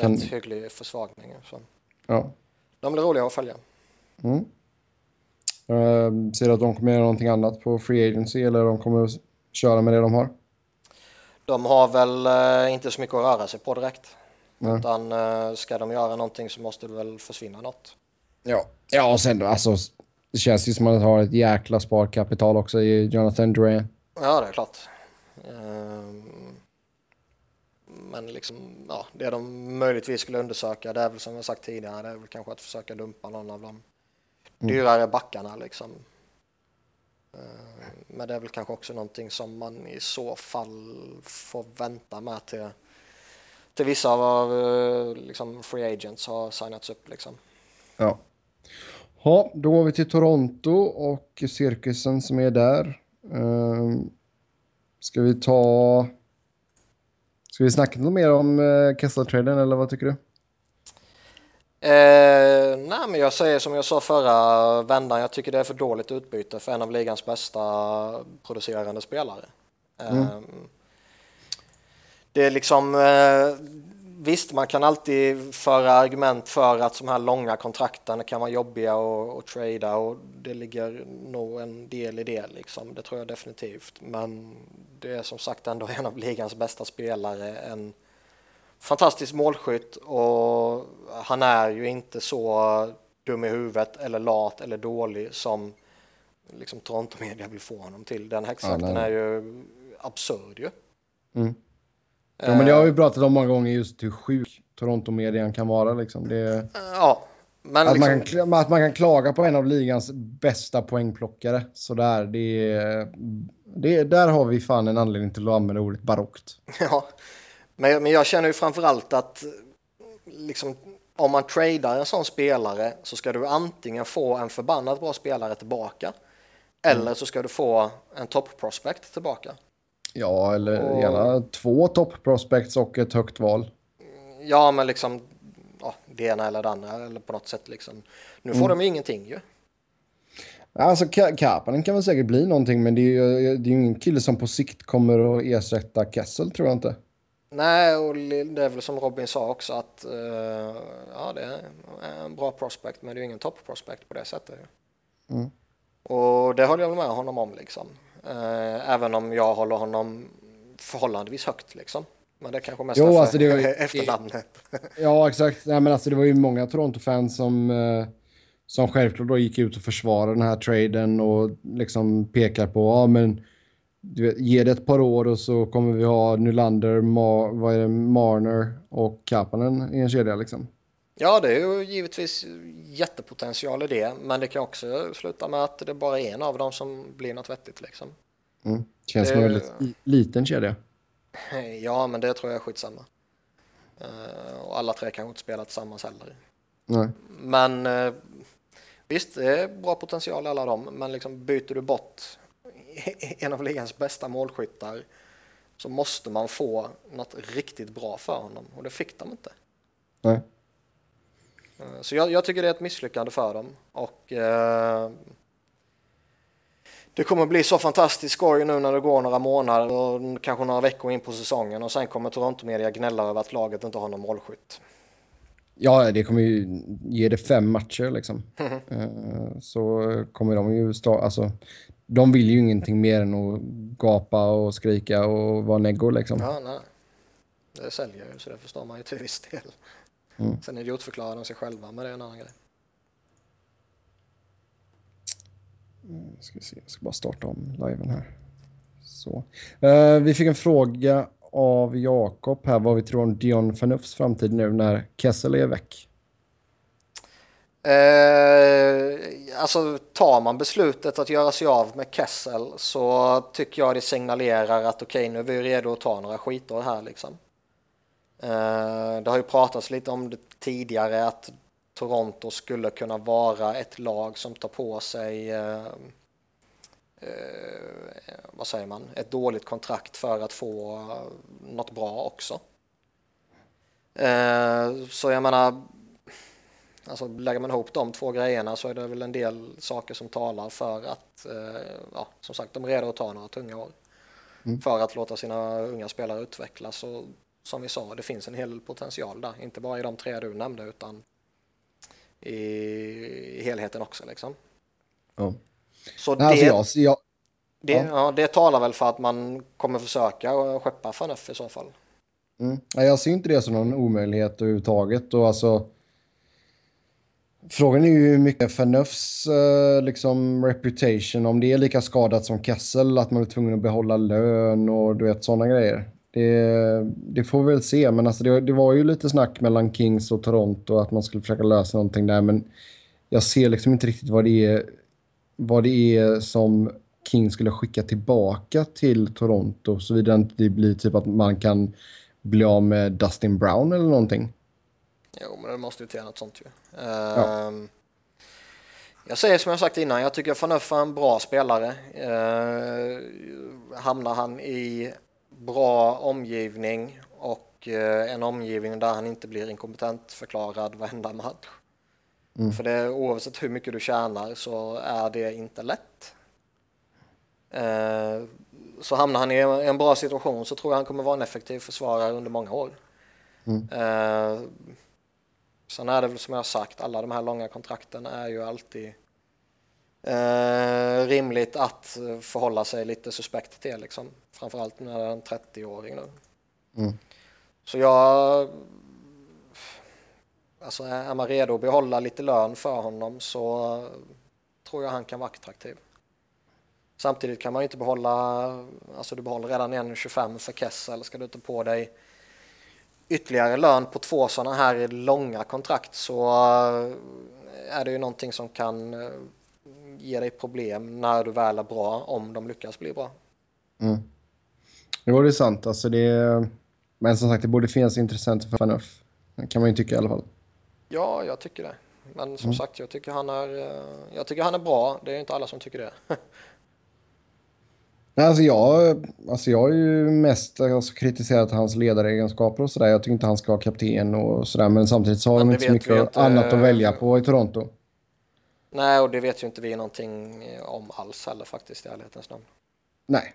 kan... rätt hygglig försvagning. Så. Ja. De blir roliga att följa. Mm. Uh, ser du att de kommer göra någonting annat på Free Agency eller de kommer köra med det de har? de har väl eh, inte så mycket att röra sig på direkt. Nej. Utan eh, ska de göra någonting så måste det väl försvinna något. Ja, ja och sen då, alltså, det känns ju som att man har ett jäkla sparkapital också i Jonathan Duran. Ja, det är klart. Ehm, men liksom, ja, det de möjligtvis skulle undersöka, det är väl som jag sagt tidigare, det är väl kanske att försöka dumpa någon av de mm. dyrare backarna liksom. Ehm, men det är väl kanske också någonting som man i så fall får vänta med till, till vissa av eh, liksom, free agents har signats upp. Liksom. Ja. Ja, då går vi till Toronto och cirkusen som är där. Um, ska vi ta... Ska vi snacka något mer om uh, Kessler-traden eller vad tycker du? Eh, nej, men jag säger som jag sa förra vändan, jag tycker det är för dåligt utbyte för en av ligans bästa producerande spelare. Mm. Eh, det är liksom, eh, visst man kan alltid föra argument för att de här långa kontrakten kan vara jobbiga att trada och det ligger nog en del i det liksom, det tror jag definitivt. Men det är som sagt ändå en av ligans bästa spelare, en fantastisk målskytt och han är ju inte så dum i huvudet eller lat eller dålig som liksom Toronto Media vill få honom till. Den häxjakten ja, är ju absurd ju. Mm. Ja, men det har vi pratat om många gånger just hur sjuk Toronto-median kan vara. Liksom. Det, Ja, men att, liksom, man kan, att man kan klaga på en av ligans bästa poängplockare. Sådär, det, det, där har vi fan en anledning till att använda ordet barockt. ja. Men, men jag känner ju framförallt att liksom, om man tradar en sån spelare så ska du antingen få en förbannat bra spelare tillbaka eller så ska du få en top prospect tillbaka. Ja, eller Och- gärna två top prospects och ett högt val. Ja, men liksom ja, det ena eller det andra eller på något sätt liksom. Nu får de ju ingenting ju. Alltså Ka- Kapanen kan väl säkert bli någonting, men det är ju det är ingen kille som på sikt kommer att ersätta Kessel, tror jag inte. Nej, och det är väl som Robin sa också att eh, ja, det är en bra prospect, men det är ju ingen top prospect på det sättet. Mm. Och det håller jag väl med honom om liksom. Eh, även om jag håller honom förhållandevis högt liksom. Men det är kanske mest Jo, därför alltså, det var efternamnet. Ja, exakt. Nej, men alltså, det var ju många Toronto-fans som, eh, som självklart då gick ut och försvarade den här traden och liksom pekar på, ja men du vet, ge det ett par år och så kommer vi ha Nylander, Ma- vad är det, Marner och Kapanen i en kedja liksom. Ja, det är ju givetvis jättepotential i det, men det kan också sluta med att det bara är en av dem som blir något vettigt liksom. Mm. Känns Det- som en väldigt li- liten kedja. Ja, men det tror jag är skitsamma. Eh, och alla tre kanske inte spelar tillsammans heller. Nej. Men eh, visst, det är bra potential i alla dem, men liksom byter du bort en av ligans bästa målskyttar så måste man få något riktigt bra för honom och det fick de inte. Nej. Eh, Så jag, jag tycker det är ett misslyckande för dem och eh, det kommer bli så fantastiskt skoj nu när det går några månader och kanske några veckor in på säsongen och sen kommer Toronto Media gnälla över att laget inte har någon målskytt. Ja, det kommer ju ge det fem matcher liksom. Eh, så kommer de ju stå, alltså, de vill ju ingenting mer än att gapa och skrika och vara neggo liksom. Ja, nej. Det säljer ju så det förstår man ju till viss del. Mm. Sen idiotförklarar de sig själva men det är en annan grej. Ska vi se, jag ska bara starta om liven här. Så. Eh, vi fick en fråga av Jakob här vad vi tror om Dion Phaneufs framtid nu när Kessel är väck. Eh, alltså tar man beslutet att göra sig av med Kessel så tycker jag det signalerar att okej nu är vi redo att ta några skitår här liksom. Eh, det har ju pratats lite om det tidigare att Toronto skulle kunna vara ett lag som tar på sig eh, eh, vad säger man, ett dåligt kontrakt för att få något bra också. Så jag menar, alltså lägger man ihop de två grejerna så är det väl en del saker som talar för att, ja, som sagt, de är redo att ta några tunga år. Mm. För att låta sina unga spelare utvecklas och som vi sa, det finns en hel del potential där, inte bara i de tre du nämnde utan i, i helheten också liksom. Ja. Så Nej, det, alltså, jag, jag, det, ja. det talar väl för att man kommer försöka skeppa Faneuf i så fall. Mm. Jag ser inte det som någon omöjlighet överhuvudtaget. Och alltså, frågan är ju hur mycket Fanufs eh, liksom reputation, om det är lika skadat som Kessel, att man är tvungen att behålla lön och du vet sådana grejer. Det, det får vi väl se, men alltså det, det var ju lite snack mellan Kings och Toronto att man skulle försöka lösa någonting där, men jag ser liksom inte riktigt vad det är, vad det är som King skulle skicka tillbaka till Toronto, såvida inte det blir typ att man kan bli av med Dustin Brown eller någonting. Jo, men det måste ju till något sånt ju. Ehm, Jag säger som jag sagt innan, jag tycker Faneuf är en bra spelare. Uh, hamnar han i bra omgivning och eh, en omgivning där han inte blir inkompetent förklarad varenda match. Mm. För det, oavsett hur mycket du tjänar så är det inte lätt. Eh, så hamnar han i en, bra situation så tror jag han kommer vara en effektiv försvarare under många år. Mm. Eh, sen är det väl som jag sagt, alla de här långa kontrakten är ju alltid eh, rimligt att förhålla sig lite suspekt till liksom. Framförallt när det är en 30-åring nu. Mm. Så jag... Alltså är man redo att behålla lite lön för honom så tror jag han kan vara attraktiv. Samtidigt kan man ju inte behålla, alltså du behåller redan 1,25 för Kessel, ska du ta på dig ytterligare lön på två sådana här långa kontrakt så är det ju någonting som kan eh, ge dig problem när du väl är bra, om de lyckas bli bra. Mm. Jo, det är sant. Alltså det Men som sagt, det borde finnas intressenter för Fanuff. Det kan man ju tycka i alla fall. Ja, jag tycker det. Men som mm. sagt, jag tycker, han är, eh, jag tycker han är bra. Det är inte alla som tycker det. alltså, jag, alltså jag har ju mest alltså, kritiserat hans ledaregenskaper och sådär. Jag tycker inte han ska vara kapten och sådär. Men samtidigt så har de inte så mycket inte, annat att välja på i Toronto. Nej, och det vet ju inte vi någonting om alls heller faktiskt i ärlighetens namn. Nej.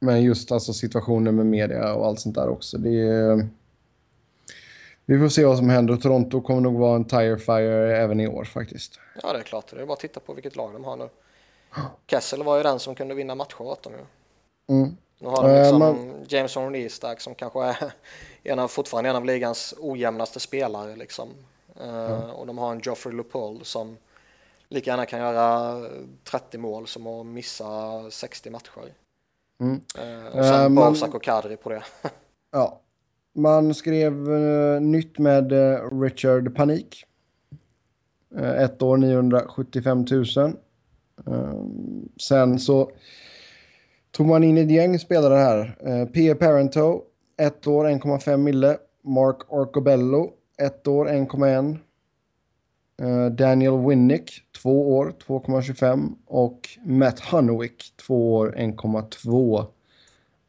Men just alltså situationen med media och allt sånt där också. Det är... Vi får se vad som händer. Toronto kommer nog vara en tire fire även i år faktiskt. Ja, det är klart. Det är bara att titta på vilket lag de har nu. Kessel var ju den som kunde vinna matcher åt dem ju. Mm. Nu har de liksom uh, man... Jameson Reestack som kanske är en av, fortfarande en av ligans ojämnaste spelare liksom. Mm. Och de har en Geoffrey Lupol som lika gärna kan göra 30 mål som att missa 60 matcher. Mm. Uh, och sen uh, man... och Kadri på det. ja, man skrev uh, nytt med uh, Richard Panik. Uh, ett år 975 000. sen så tog man in ett gäng spelare här. Uh, P. Parento, ett år 1,5 mille. Mark Orcobello, ett år 1,1. Daniel Winnick, två år 2,25. Och Matt Hunwick, två år 1,2.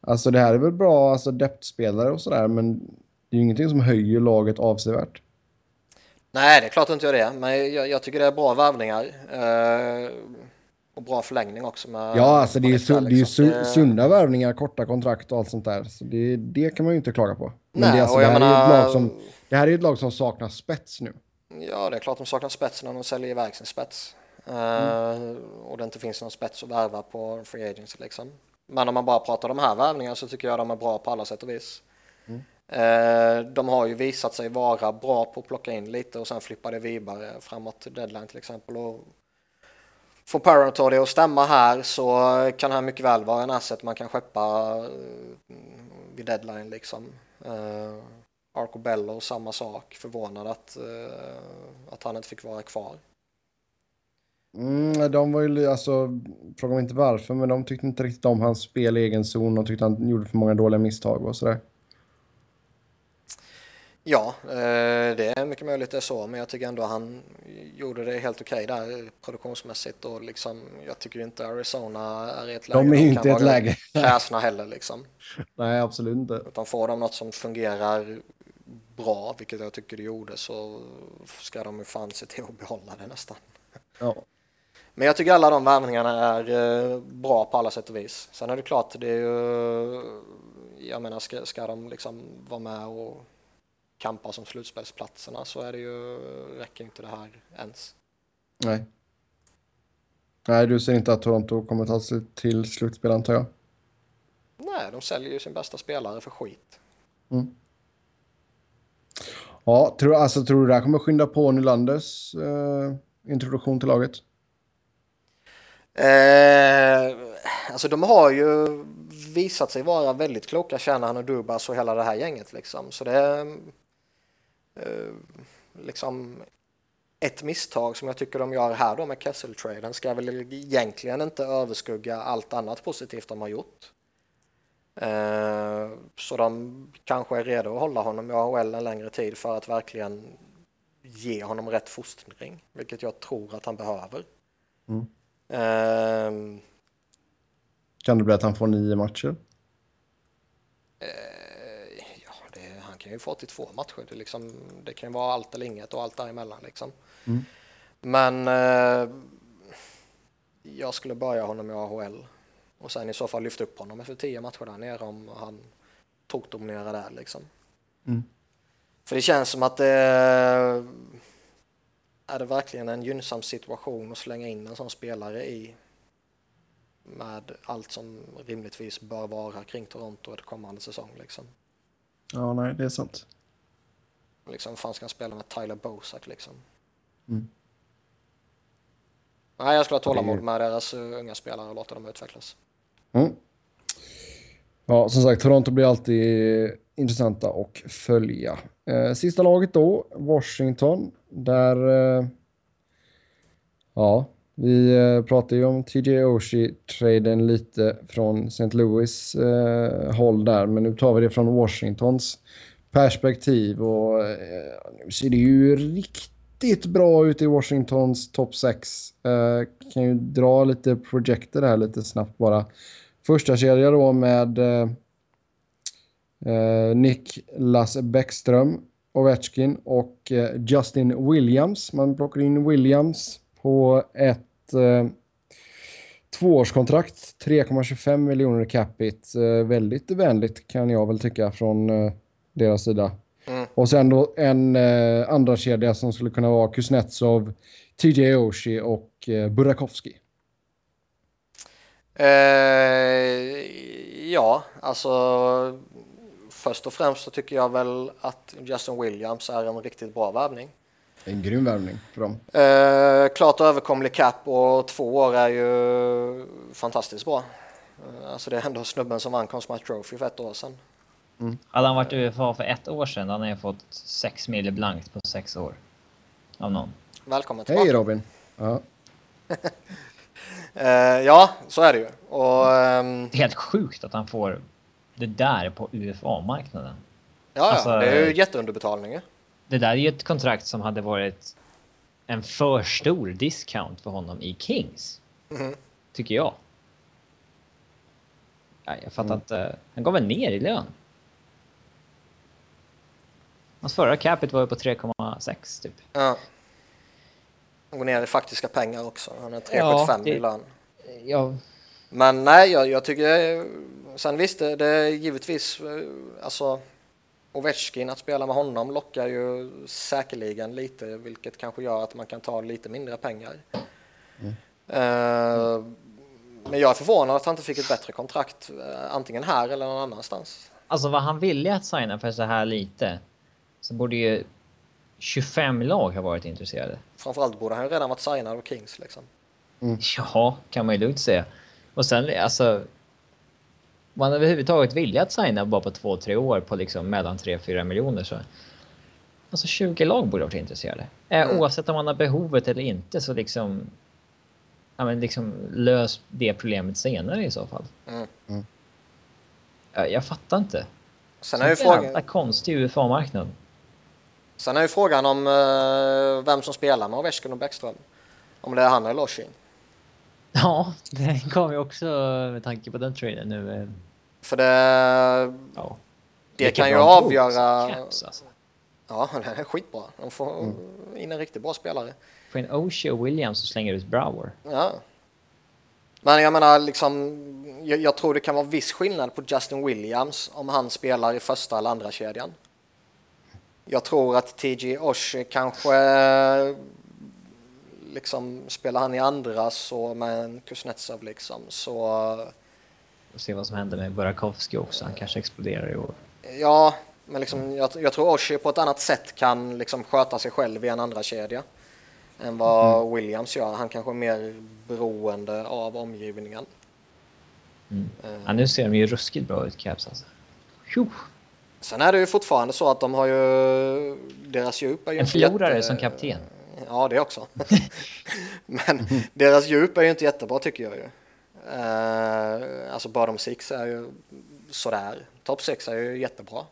Alltså det här är väl bra alltså depth-spelare och sådär, men det är ju ingenting som höjer laget avsevärt. Nej, det är klart inte jag det, men jag, jag tycker det är bra värvningar. Eh, och bra förlängning också. Med, ja, alltså det är, su det är liksom. su sunda värvningar, korta kontrakt och allt sånt där. Så det, det kan man ju inte klaga på. Men Nej, det, alltså, det, här menar, är ett lag som, det här är ett lag som saknar spets nu. Ja, det är klart de saknar spets när de säljer iväg sin spets. Mm. och det inte finns någon spets att värva på free agency liksom. Men om man bara pratar de här värvningarna så tycker jag de är bra på alla sätt och vis. Mm. Eh, de har ju visat sig vara bra på att plocka in lite och sen flippa det vidare framåt deadline till exempel. Och får Parent det att stämma här så kan han mycket väl vara en asset man kan skeppa eh, vid deadline liksom. Eh, uh, Arcobello samma sak, förvånad att, eh, att han inte fick vara kvar. Mm, de var ju, alltså, fråga mig inte varför, men de tyckte inte riktigt om hans spel i egen zon. De tyckte han gjorde för många dåliga misstag och sådär. Ja, eh, det är mycket möjligt det är så, men jag tycker ändå han gjorde det helt okej okay där produktionsmässigt och liksom, jag tycker inte Arizona är i ett läge de är ju inte i ett läge kräsna heller liksom. Nej, absolut inte. Utan får de något som fungerar bra, vilket jag tycker det gjorde, så ska de ju fan se till att behålla det nästan. Ja. Men jag tycker alla de värvningarna är eh, bra på alla sätt och vis. Sen är det klart, det är ju, jag menar ska, ska de liksom vara med och kampa som slutspelsplatserna så är det ju, räcker inte det här ens. Nej. Nej, du ser inte att Toronto kommer ta sig till slutspel antar jag? Nej, de säljer ju sin bästa spelare för skit. Mm. Ja, tror, alltså, tror du det här kommer skynda på Nylanders eh, introduktion till laget? Eh, alltså de har ju visat sig vara väldigt kloka, Shanahan och Dubas och hela det här gänget liksom. Så det är liksom ett misstag som jag tycker de gör här då med Kessel-traden ska väl egentligen inte överskugga allt annat positivt de har gjort. Eh, så de kanske är redo att hålla honom i AHL en längre tid för att verkligen ge honom rätt fostring, vilket jag tror att han behöver. Mm. Um, kan det bli att han får nio matcher? Uh, han kan ju få till två matcher. Det, liksom, det kan ju vara allt eller inget och allt däremellan. Liksom. Mm. Men uh, jag skulle börja honom i AHL och sen i så fall lyfta upp honom efter tio matcher där nere om han tokdominerar där. Liksom. Mm. För det känns som att det är det verkligen en gynnsam situation att slänga in en sån spelare i med allt som rimligtvis bör vara kring Toronto ett kommande säsong liksom. Ja, nej, det är sant. Liksom, fan ska han spela med Tyler Bosak liksom? Mm. Nej, jag skulle ha tålamod med deras uh, unga spelare och låta dem utvecklas. Mm. Ja, som sagt, Toronto blir alltid intressanta att följa. Eh, sista laget då, Washington. Där... Eh, ja, vi eh, pratade ju om TJ Oshie-traden lite från St. Louis eh, håll där, men nu tar vi det från Washingtons perspektiv och eh, nu ser det ju riktigt bra ut i Washingtons topp 6. Eh, kan ju dra lite projekter här lite snabbt bara. Första kedja då med eh, eh Niklas Bäckström, Ovechkin och eh, Justin Williams. Man plockar in Williams på ett eh, tvåårskontrakt, 3,25 miljoner capita. Eh, väldigt vänligt kan jag väl tycka från eh, deras sida. Mm. Och sen då en eh, andra kedja som skulle kunna vara Kuznetsov, TJ Oshie och eh, Burakovsky. Eh, ja, alltså först och främst så tycker jag väl att Justin Williams är en riktigt bra värvning. En grym värvning för dem. Eh, klart överkomlig cap och två år är ju fantastiskt bra. Eh, alltså det är ändå snubben som vann Consmart Trophy för ett år sedan. Mm. Hade han varit UFA för ett år sedan, hade han fått sex mil blankt på sex år. Av någon. Välkommen tillbaka. Hej Robin. Ja. uh, ja, så är det ju. Och, um... Det är helt sjukt att han får det där på UFA-marknaden. Ja, alltså, det är ju jätteunderbetalning. Det där är ju ett kontrakt som hade varit en för stor discount för honom i Kings. Mm. Tycker jag. Ja, jag fattar mm. inte. Han går väl ner i lön? Hans förra capita var ju på 3,6 typ. Ja. Han går ner i faktiska pengar också. Han är 3,75 ja, i lön. Ja. Men nej, jag, jag tycker... Sen visst, det, det är givetvis... Alltså, Ovechkin, att spela med honom lockar ju säkerligen lite, vilket kanske gör att man kan ta lite mindre pengar. Mm. Uh, men jag är förvånad att han inte fick ett bättre kontrakt, uh, antingen här eller någon annanstans. Alltså vad han ville att signa för så här lite, så borde ju 25 lag ha varit intresserade. Framförallt borde han ju redan varit signad av Kings liksom. Mm. Ja, kan man ju lugnt säga. Och sen alltså... Man överhuvudtaget vilja att signa bara på två, tre år på liksom mellan 3-4 miljoner så... Alltså 20 lag borde varit intresserade. Eh, mm. Oavsett om man har behovet eller inte så liksom... Ja men liksom lös det problemet senare i så fall. Mm. Mm. Jag, jag fattar inte. Sen är ju frågan... konstig UFA-marknad. Sen är ju frågan om uh, vem som spelar med Ovechkin och Bäckström. Om det är han eller Oshie. Ja, det kom ju också med tanke på den traden nu. Eh. För det... Ja. Det, det kan ju avgöra... Caps, alltså. Ja, det är skitbra. De får mm. in en riktigt bra spelare. Få in Oshie och Williams och slänger ut Brower. Ja. Men jag menar, liksom, jag, jag, tror det kan vara viss skillnad på Justin Williams om han spelar i första eller andra kedjan. Jag tror att TJ Oshie kanske liksom spelar han i andra så med en Kuznetsov liksom så... Och se vad som händer med Burakovsky också, han kanske exploderar i år. Ja, men liksom, jag, jag tror Oshie på ett annat sätt kan liksom sköta sig själv i en andra kedja än vad mm. Williams gör. Han kanske är mer beroende av omgivningen. Mm. Uh, ja, nu ser de ju ruskigt bra ut, Caps alltså. Sen är det ju fortfarande så att de har ju... Deras djup är ju En förlorare jätte... som kapten. Ja, det också. Men deras djup är ju inte jättebra tycker jag ju. Uh, alltså bottom six är ju sådär. Top six är ju jättebra.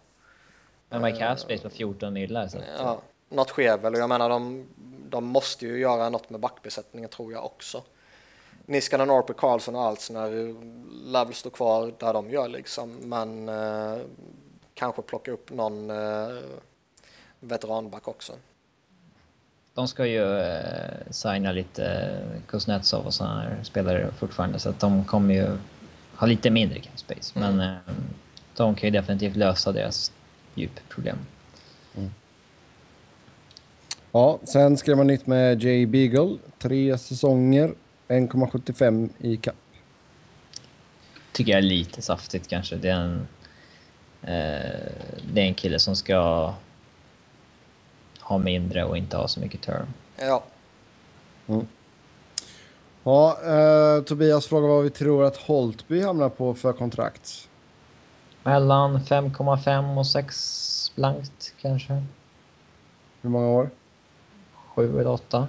Men Mike Caps uh, på 14 illa. Så ja, något sker väl och jag menar de, de måste ju göra något med backbesättningen tror jag också. Niskanen, Norpe, Karlsson och Altsner lär väl stå kvar där de gör liksom. Men uh, kanske plocka upp någon uh, veteranback också. De ska ju eh, signa lite Kuznetsov och sådana här spelare fortfarande så att de kommer ju ha lite mindre cap space. Mm. Men eh, de kan ju definitivt lösa deras djupproblem. Mm. Ja, sen skrev man nytt med Jay Beagle. Tre säsonger, 1,75 i cap. Tycker jag är lite saftigt kanske. Det är en Eh, det är en kille som ska ha mindre och inte ha så mycket term. Ja. Mm. Ja, eh, Tobias frågar vad vi tror att Holtby hamnar på för kontrakt. Mellan 5,5 och 6 blankt kanske. Hur många år? 7 eller 8.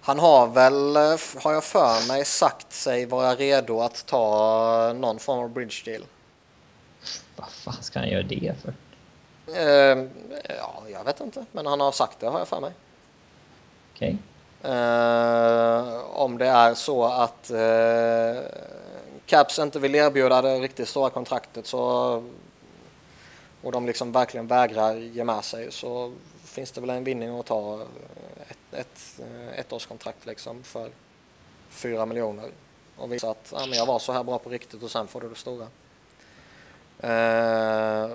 Han har väl, har jag för mig, sagt sig vara redo att ta någon form av bridge deal. Vad fan ska han göra det för? Eh, ja, jag vet inte, men han har sagt det har jag för mig. Okej. Eh, om det är så att eh, Caps inte vill erbjuda det riktigt stora kontraktet så och de liksom verkligen vägrar ge med sig så finns det väl en vinning att ta ett, ett, eh, ettårskontrakt liksom för fyra miljoner och visa att ja, men jag var så här bra på riktigt och sen får du det stora. Eh,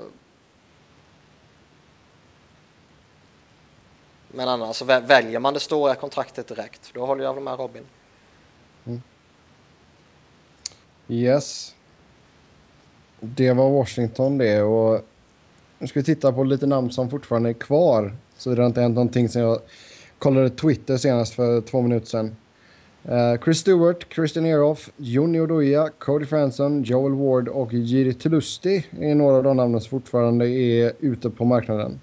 men annars så väljer man det stora kontraktet direkt, då håller jag med Robin. Mm. Yes. Det var Washington det och nu ska vi titta på lite namn som fortfarande är kvar. Så det har inte hänt någonting sen jag kollade Twitter senast för två minuter sedan. Uh, Chris Stewart, Christian Eroff, Juni Oduya, Cody Franson, Joel Ward och Jiri Telusti är några av de namnen som fortfarande är ute på marknaden.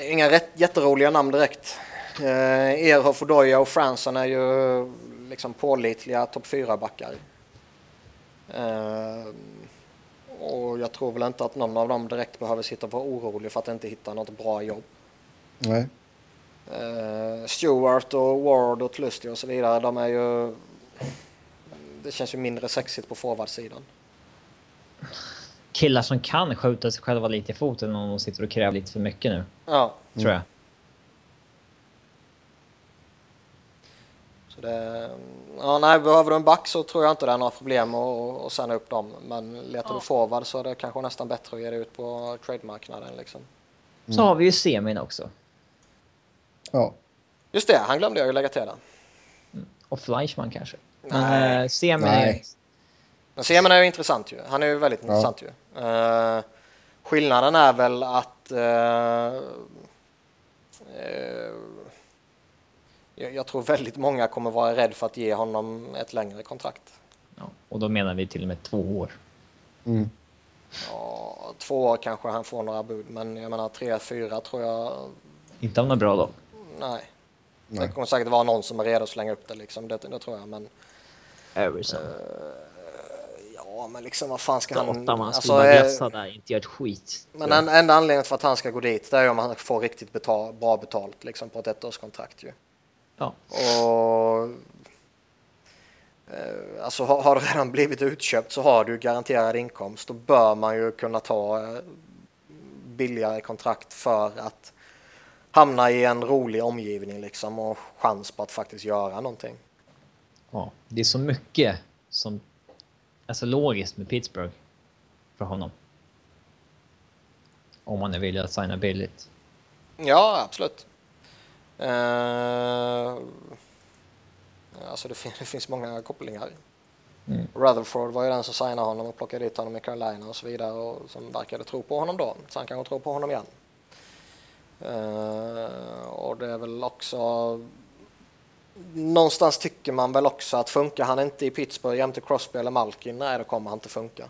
Det är inga rätt, jätteroliga namn direkt. Eh, Erhoff, Odoja och Fransson är ju liksom pålitliga topp 4-backar. Eh, och jag tror väl inte att någon av dem direkt behöver sitta och vara orolig för att inte hitta något bra jobb. Nej. Eh, Stewart och Ward och Tlusty och så vidare, de är ju... Det känns ju mindre sexigt på forwardsidan. Killar som kan skjuta sig själva lite i foten om de sitter och kräver lite för mycket nu, Ja, tror jag. så det... Ja, nej, behöver du en back så tror jag inte det är några problem att, att sända upp dem. Men letar du forward så är det kanske nästan bättre att ge det ut på trademarknaden liksom. Så har vi ju semin också. Ja. Just det, han glömde jag ju lägga till den. Och Fleischmann kanske. Nej. Men eh, semin Nej. Men Semen är ju intressant ju. Han är ju väldigt intressant ju. Uh, skillnaden är väl att uh, uh, jag, tror väldigt många kommer vara rädd för att ge honom ett längre kontrakt. Ja, och då menar vi till och med två år. Mm. Ja, två år kanske han får några bud, men jag menar tre, fyra tror jag. Inte om något bra då. Nej. Nej. Det kommer säkert vara någon som är redo att slänga upp det liksom. Det, det tror jag, men Överson. Men liksom vad fan ska han? Man alltså, skulle eh, gassa där, inte göra ett skit. Men en, enda anledningen för att han ska gå dit det är om han får riktigt betal, bra betalt liksom på ett ettårskontrakt ju. Ja. Och eh, alltså har, har du redan blivit utköpt så har du garanterad inkomst. Då bör man ju kunna ta eh, billigare kontrakt för att hamna i en rolig omgivning liksom och chans på att faktiskt göra någonting. ja. Det är så mycket som är så logiskt med Pittsburgh för honom. Om man är villig att signa billigt. Ja, absolut. Eh, alltså det, fin- det finns många kopplingar. Mm. Rutherford var ju den som signade honom och plockade dit honom i Carolina och så vidare och som verkade tro på honom då. Så han kanske tror på honom igen. Eh, och det är väl också någonstans tycker man väl också att funkar han inte i Pittsburgh jämte Crosby eller Malkin, nej då kommer han inte funka.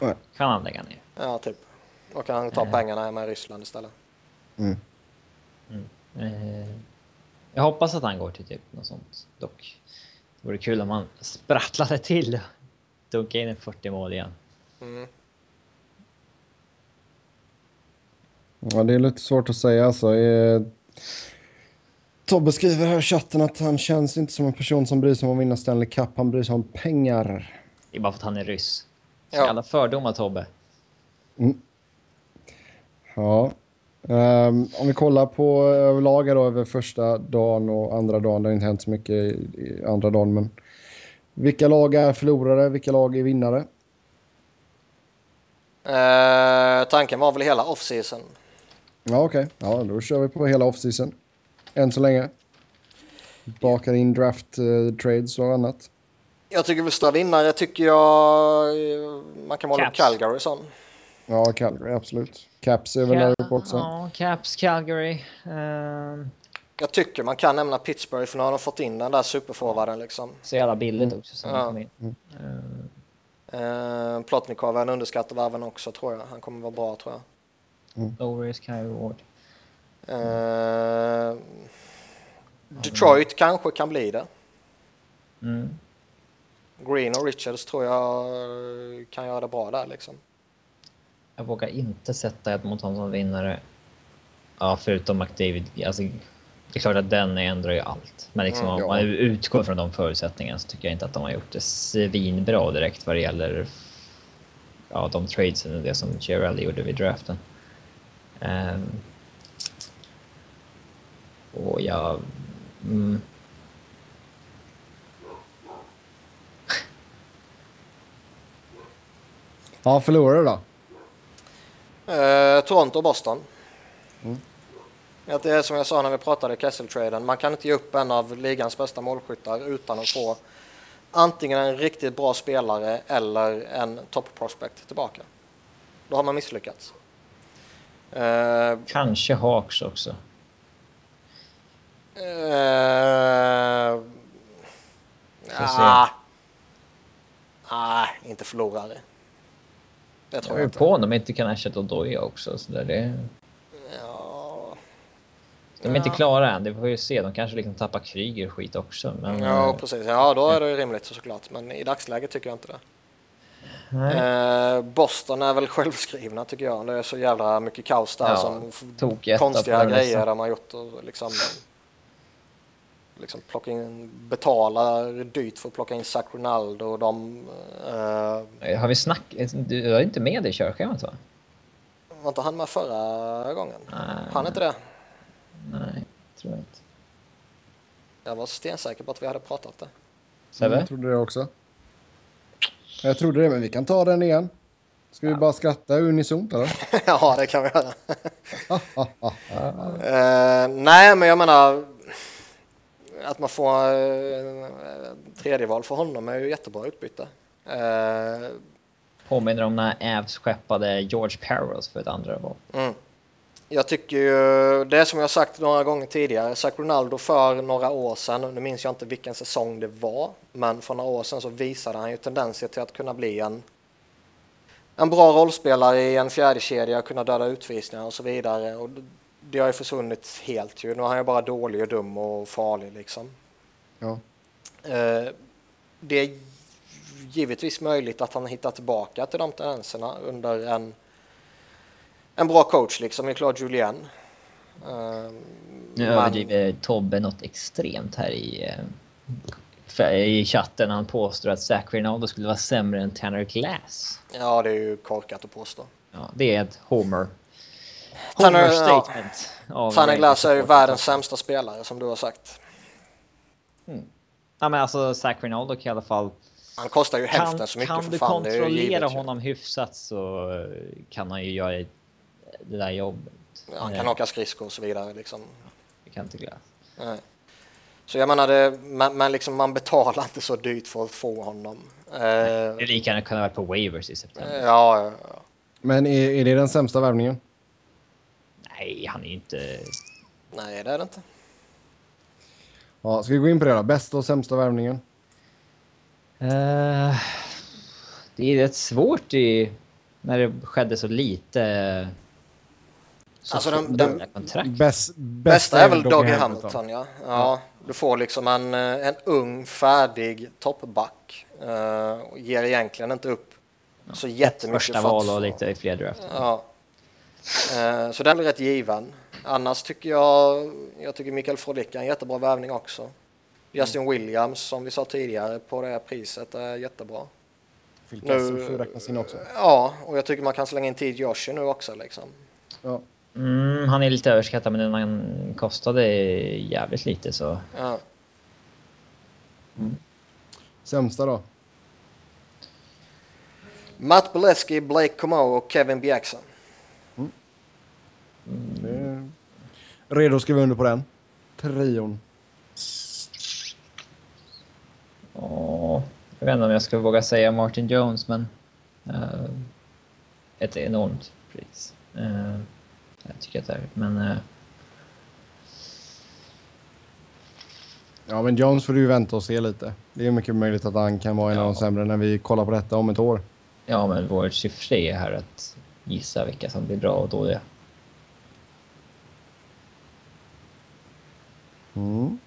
Nej. Kan han lägga ner. Ja, typ. Då kan han ta Mm. pengarna hemma i Ryssland istället. Mm. Eh, jag hoppas att han går till typ något sånt dock. Det vore kul om han sprattlade till och dunkade in en 40 mål igen. Mm. Ja, det är lite svårt att säga alltså. Eh, Tobbe skriver här i chatten att han känns inte som en person som bryr sig om att vinna Stanley Cup. Han bryr sig om pengar. Det är bara för att han är ryss. Ja. Alla fördomar Tobbe. Ja. Ehm, om vi kollar på överlag här då över första dagen och andra dagen. Det har inte hänt så mycket i, i andra dagen. Men vilka lag är förlorare? Vilka lag är vinnare? Eh, tanken var väl hela off-season. Ja, okej. Ja, då kör vi på hela offseason. Än så länge. Bakar in draft eh, trades och annat. Jag tycker större vinnare tycker jag eh, man kan måla upp. Calgary sån. Ja, Calgary, absolut. Caps är väl där uppe också. Ja, Caps, Calgary. ehm, Jag tycker man kan nämna Pittsburgh för nu har de fått in den där superforwarden liksom. så jävla billigt också. Som Ja. kom in. Ehm, Uh, Plotnikov är en underskattad värven också tror jag. Han kommer vara bra tror jag. Mm. Low risk, high reward. Uh, Detroit kanske kan bli det. Mm. Green och Richards tror jag kan göra det bra där liksom. Jag vågar inte sätta Edmonton som vinnare. Ja, förutom McDavid. Alltså, det är klart att den ändrar ju allt. Men liksom, mm, om man utgår från de förutsättningarna så tycker jag inte att de har gjort det svinbra direkt vad det gäller ja, de tradesen och det som Chiarelli gjorde vid draften. Um, och jag... Mm. Ja, förlorare då? Eh, Toronto och Boston. Mm. Att det är som jag sa när vi pratade Kessel-traden, man kan inte ge upp en av ligans bästa målskyttar utan att få antingen en riktigt bra spelare eller en top prospect tillbaka. Då har man misslyckats. Uh, Kanske Hawks också. Uh, ah, ah, inte förlorare. Det tror jag, jag är på om de inte kan ersätta Odoja också. Så där det... Ja. De är ja. inte klara än, det får vi se. De kanske liksom tappar Kryger och skit också. Men... Ja, precis. Ja, då är det rimligt såklart. Men i dagsläget tycker jag inte det. Eh, Boston är väl självskrivna tycker jag. Det är så jävla mycket kaos där ja, som konstiga grejer de har gjort. Och liksom, liksom plocka in, betala dyrt för att plocka in Zach Ronaldo och de... Uh, har vi snack... Du var inte med i körschemat va? Var inte han med förra gången? Nej. Han inte det? Nej, tror jag inte. Jag var stensäker på att vi hade pratat det. Sebbe? Jag trodde det också. Jag trodde det, men vi kan ta den igen. Ska vi bara skratta unisont eller? ja, det kan vi göra. uh, nej, men jag menar att man får eh, tredje val för honom är ju jättebra utbyte. Eh, Påminner om när Avs skeppade George Parros för ett andra val. Mm. Jag tycker ju, det är som jag sagt några gånger tidigare, Zach Ronaldo för några år sedan, nu minns jag inte vilken säsong det var, men för några år sedan så visade han ju tendenser till att kunna bli en en bra rollspelare i en fjärde kedja, kunna döda utvisningar och så vidare. Och det har ju försvunnit helt ju. Nu är han ju bara dålig och dum och farlig liksom. Ja. Eh, det är givetvis möjligt att han hittar tillbaka till de tendenserna under en, en bra coach liksom i Claude Julien. Eh, nu överdriver Tobbe något extremt här i, eh, i chatten. Han påstår att Zach Rinaldo skulle vara sämre än Tanner Glass. Ja, det är ju korkat att påstå. Ja, det är ett homer Tanner, ja, Tanner Glass är ju världens sämsta spelare som du har sagt. Mm. Ja men alltså Zach Rinaldo kan i alla fall... Han kostar ju hälften så mycket Kan för du fan, kontrollera honom hyfsat så kan han ju göra det där jobbet. Ja, han kan Nej. åka skridskor och så vidare liksom. Det kan inte Glass. Nej. Så jag menar, det, man, man, liksom, man betalar inte så dyrt för att få honom. Eh, det är lika gärna kunna vara på waivers i september. Ja, ja, ja. Men är, är det den sämsta värvningen? Nej, han är inte... Nej, det är det inte. Ja, ska vi gå in på det då? Bästa och sämsta värvningen? Uh, det är rätt svårt i, när det skedde så lite... Så alltså den, den bäst, bästa är väl Doggy Hamilton, Hamilton ja. ja. ja. Du får liksom en, en ung, färdig toppback. Uh, ger egentligen inte upp så jättemycket. Första val och lite fler draft. Ja. Eh, så den är rätt given. Annars tycker jag, jag tycker Mikael Frodicka är en jättebra värvning också. Justin mm. Williams, som vi sa tidigare, på det här priset är jättebra. Nu, räknas in också. Ja, och jag tycker man kan slänga in Tid Joshi nu också. Liksom. Ja. Mm, han är lite överskattad, men han kostade jävligt lite så... Ja. Mm. Sämsta då? Matt Boleski, Blake Comeau och Kevin Bjackson. Mm. Redo att skriva under på den. Trion. Ja, jag vet inte om jag ska våga säga Martin Jones, men uh, ett enormt pris. Uh, jag tycker att det är, men uh, Ja, men Jones får du ju vänta och se lite. Det är mycket möjligt att han kan vara en av de sämre när vi kollar på detta om ett år. Ja, men vårt syfte är här att gissa vilka som blir bra och dåliga. Mm.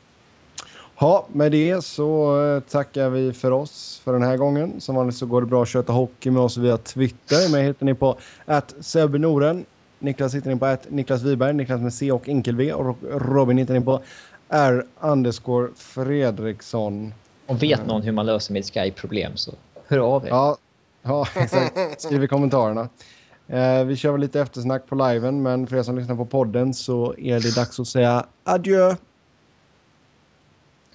Ja, med det så eh, tackar vi för oss för den här gången. Som vanligt så går det bra att köta hockey med oss via Twitter. Mig hittar ni på att Noren. Niklas hittar ni på att Niklas Wiberg, Niklas med C och enkel V. Och Robin hittar ni på R underscore Fredriksson. Och vet någon hur man löser mitt Skype-problem så hör av er. Ja, ja exakt. Skriv i kommentarerna. Eh, vi kör väl lite eftersnack på liven, men för er som lyssnar på podden så är det dags att säga adjö.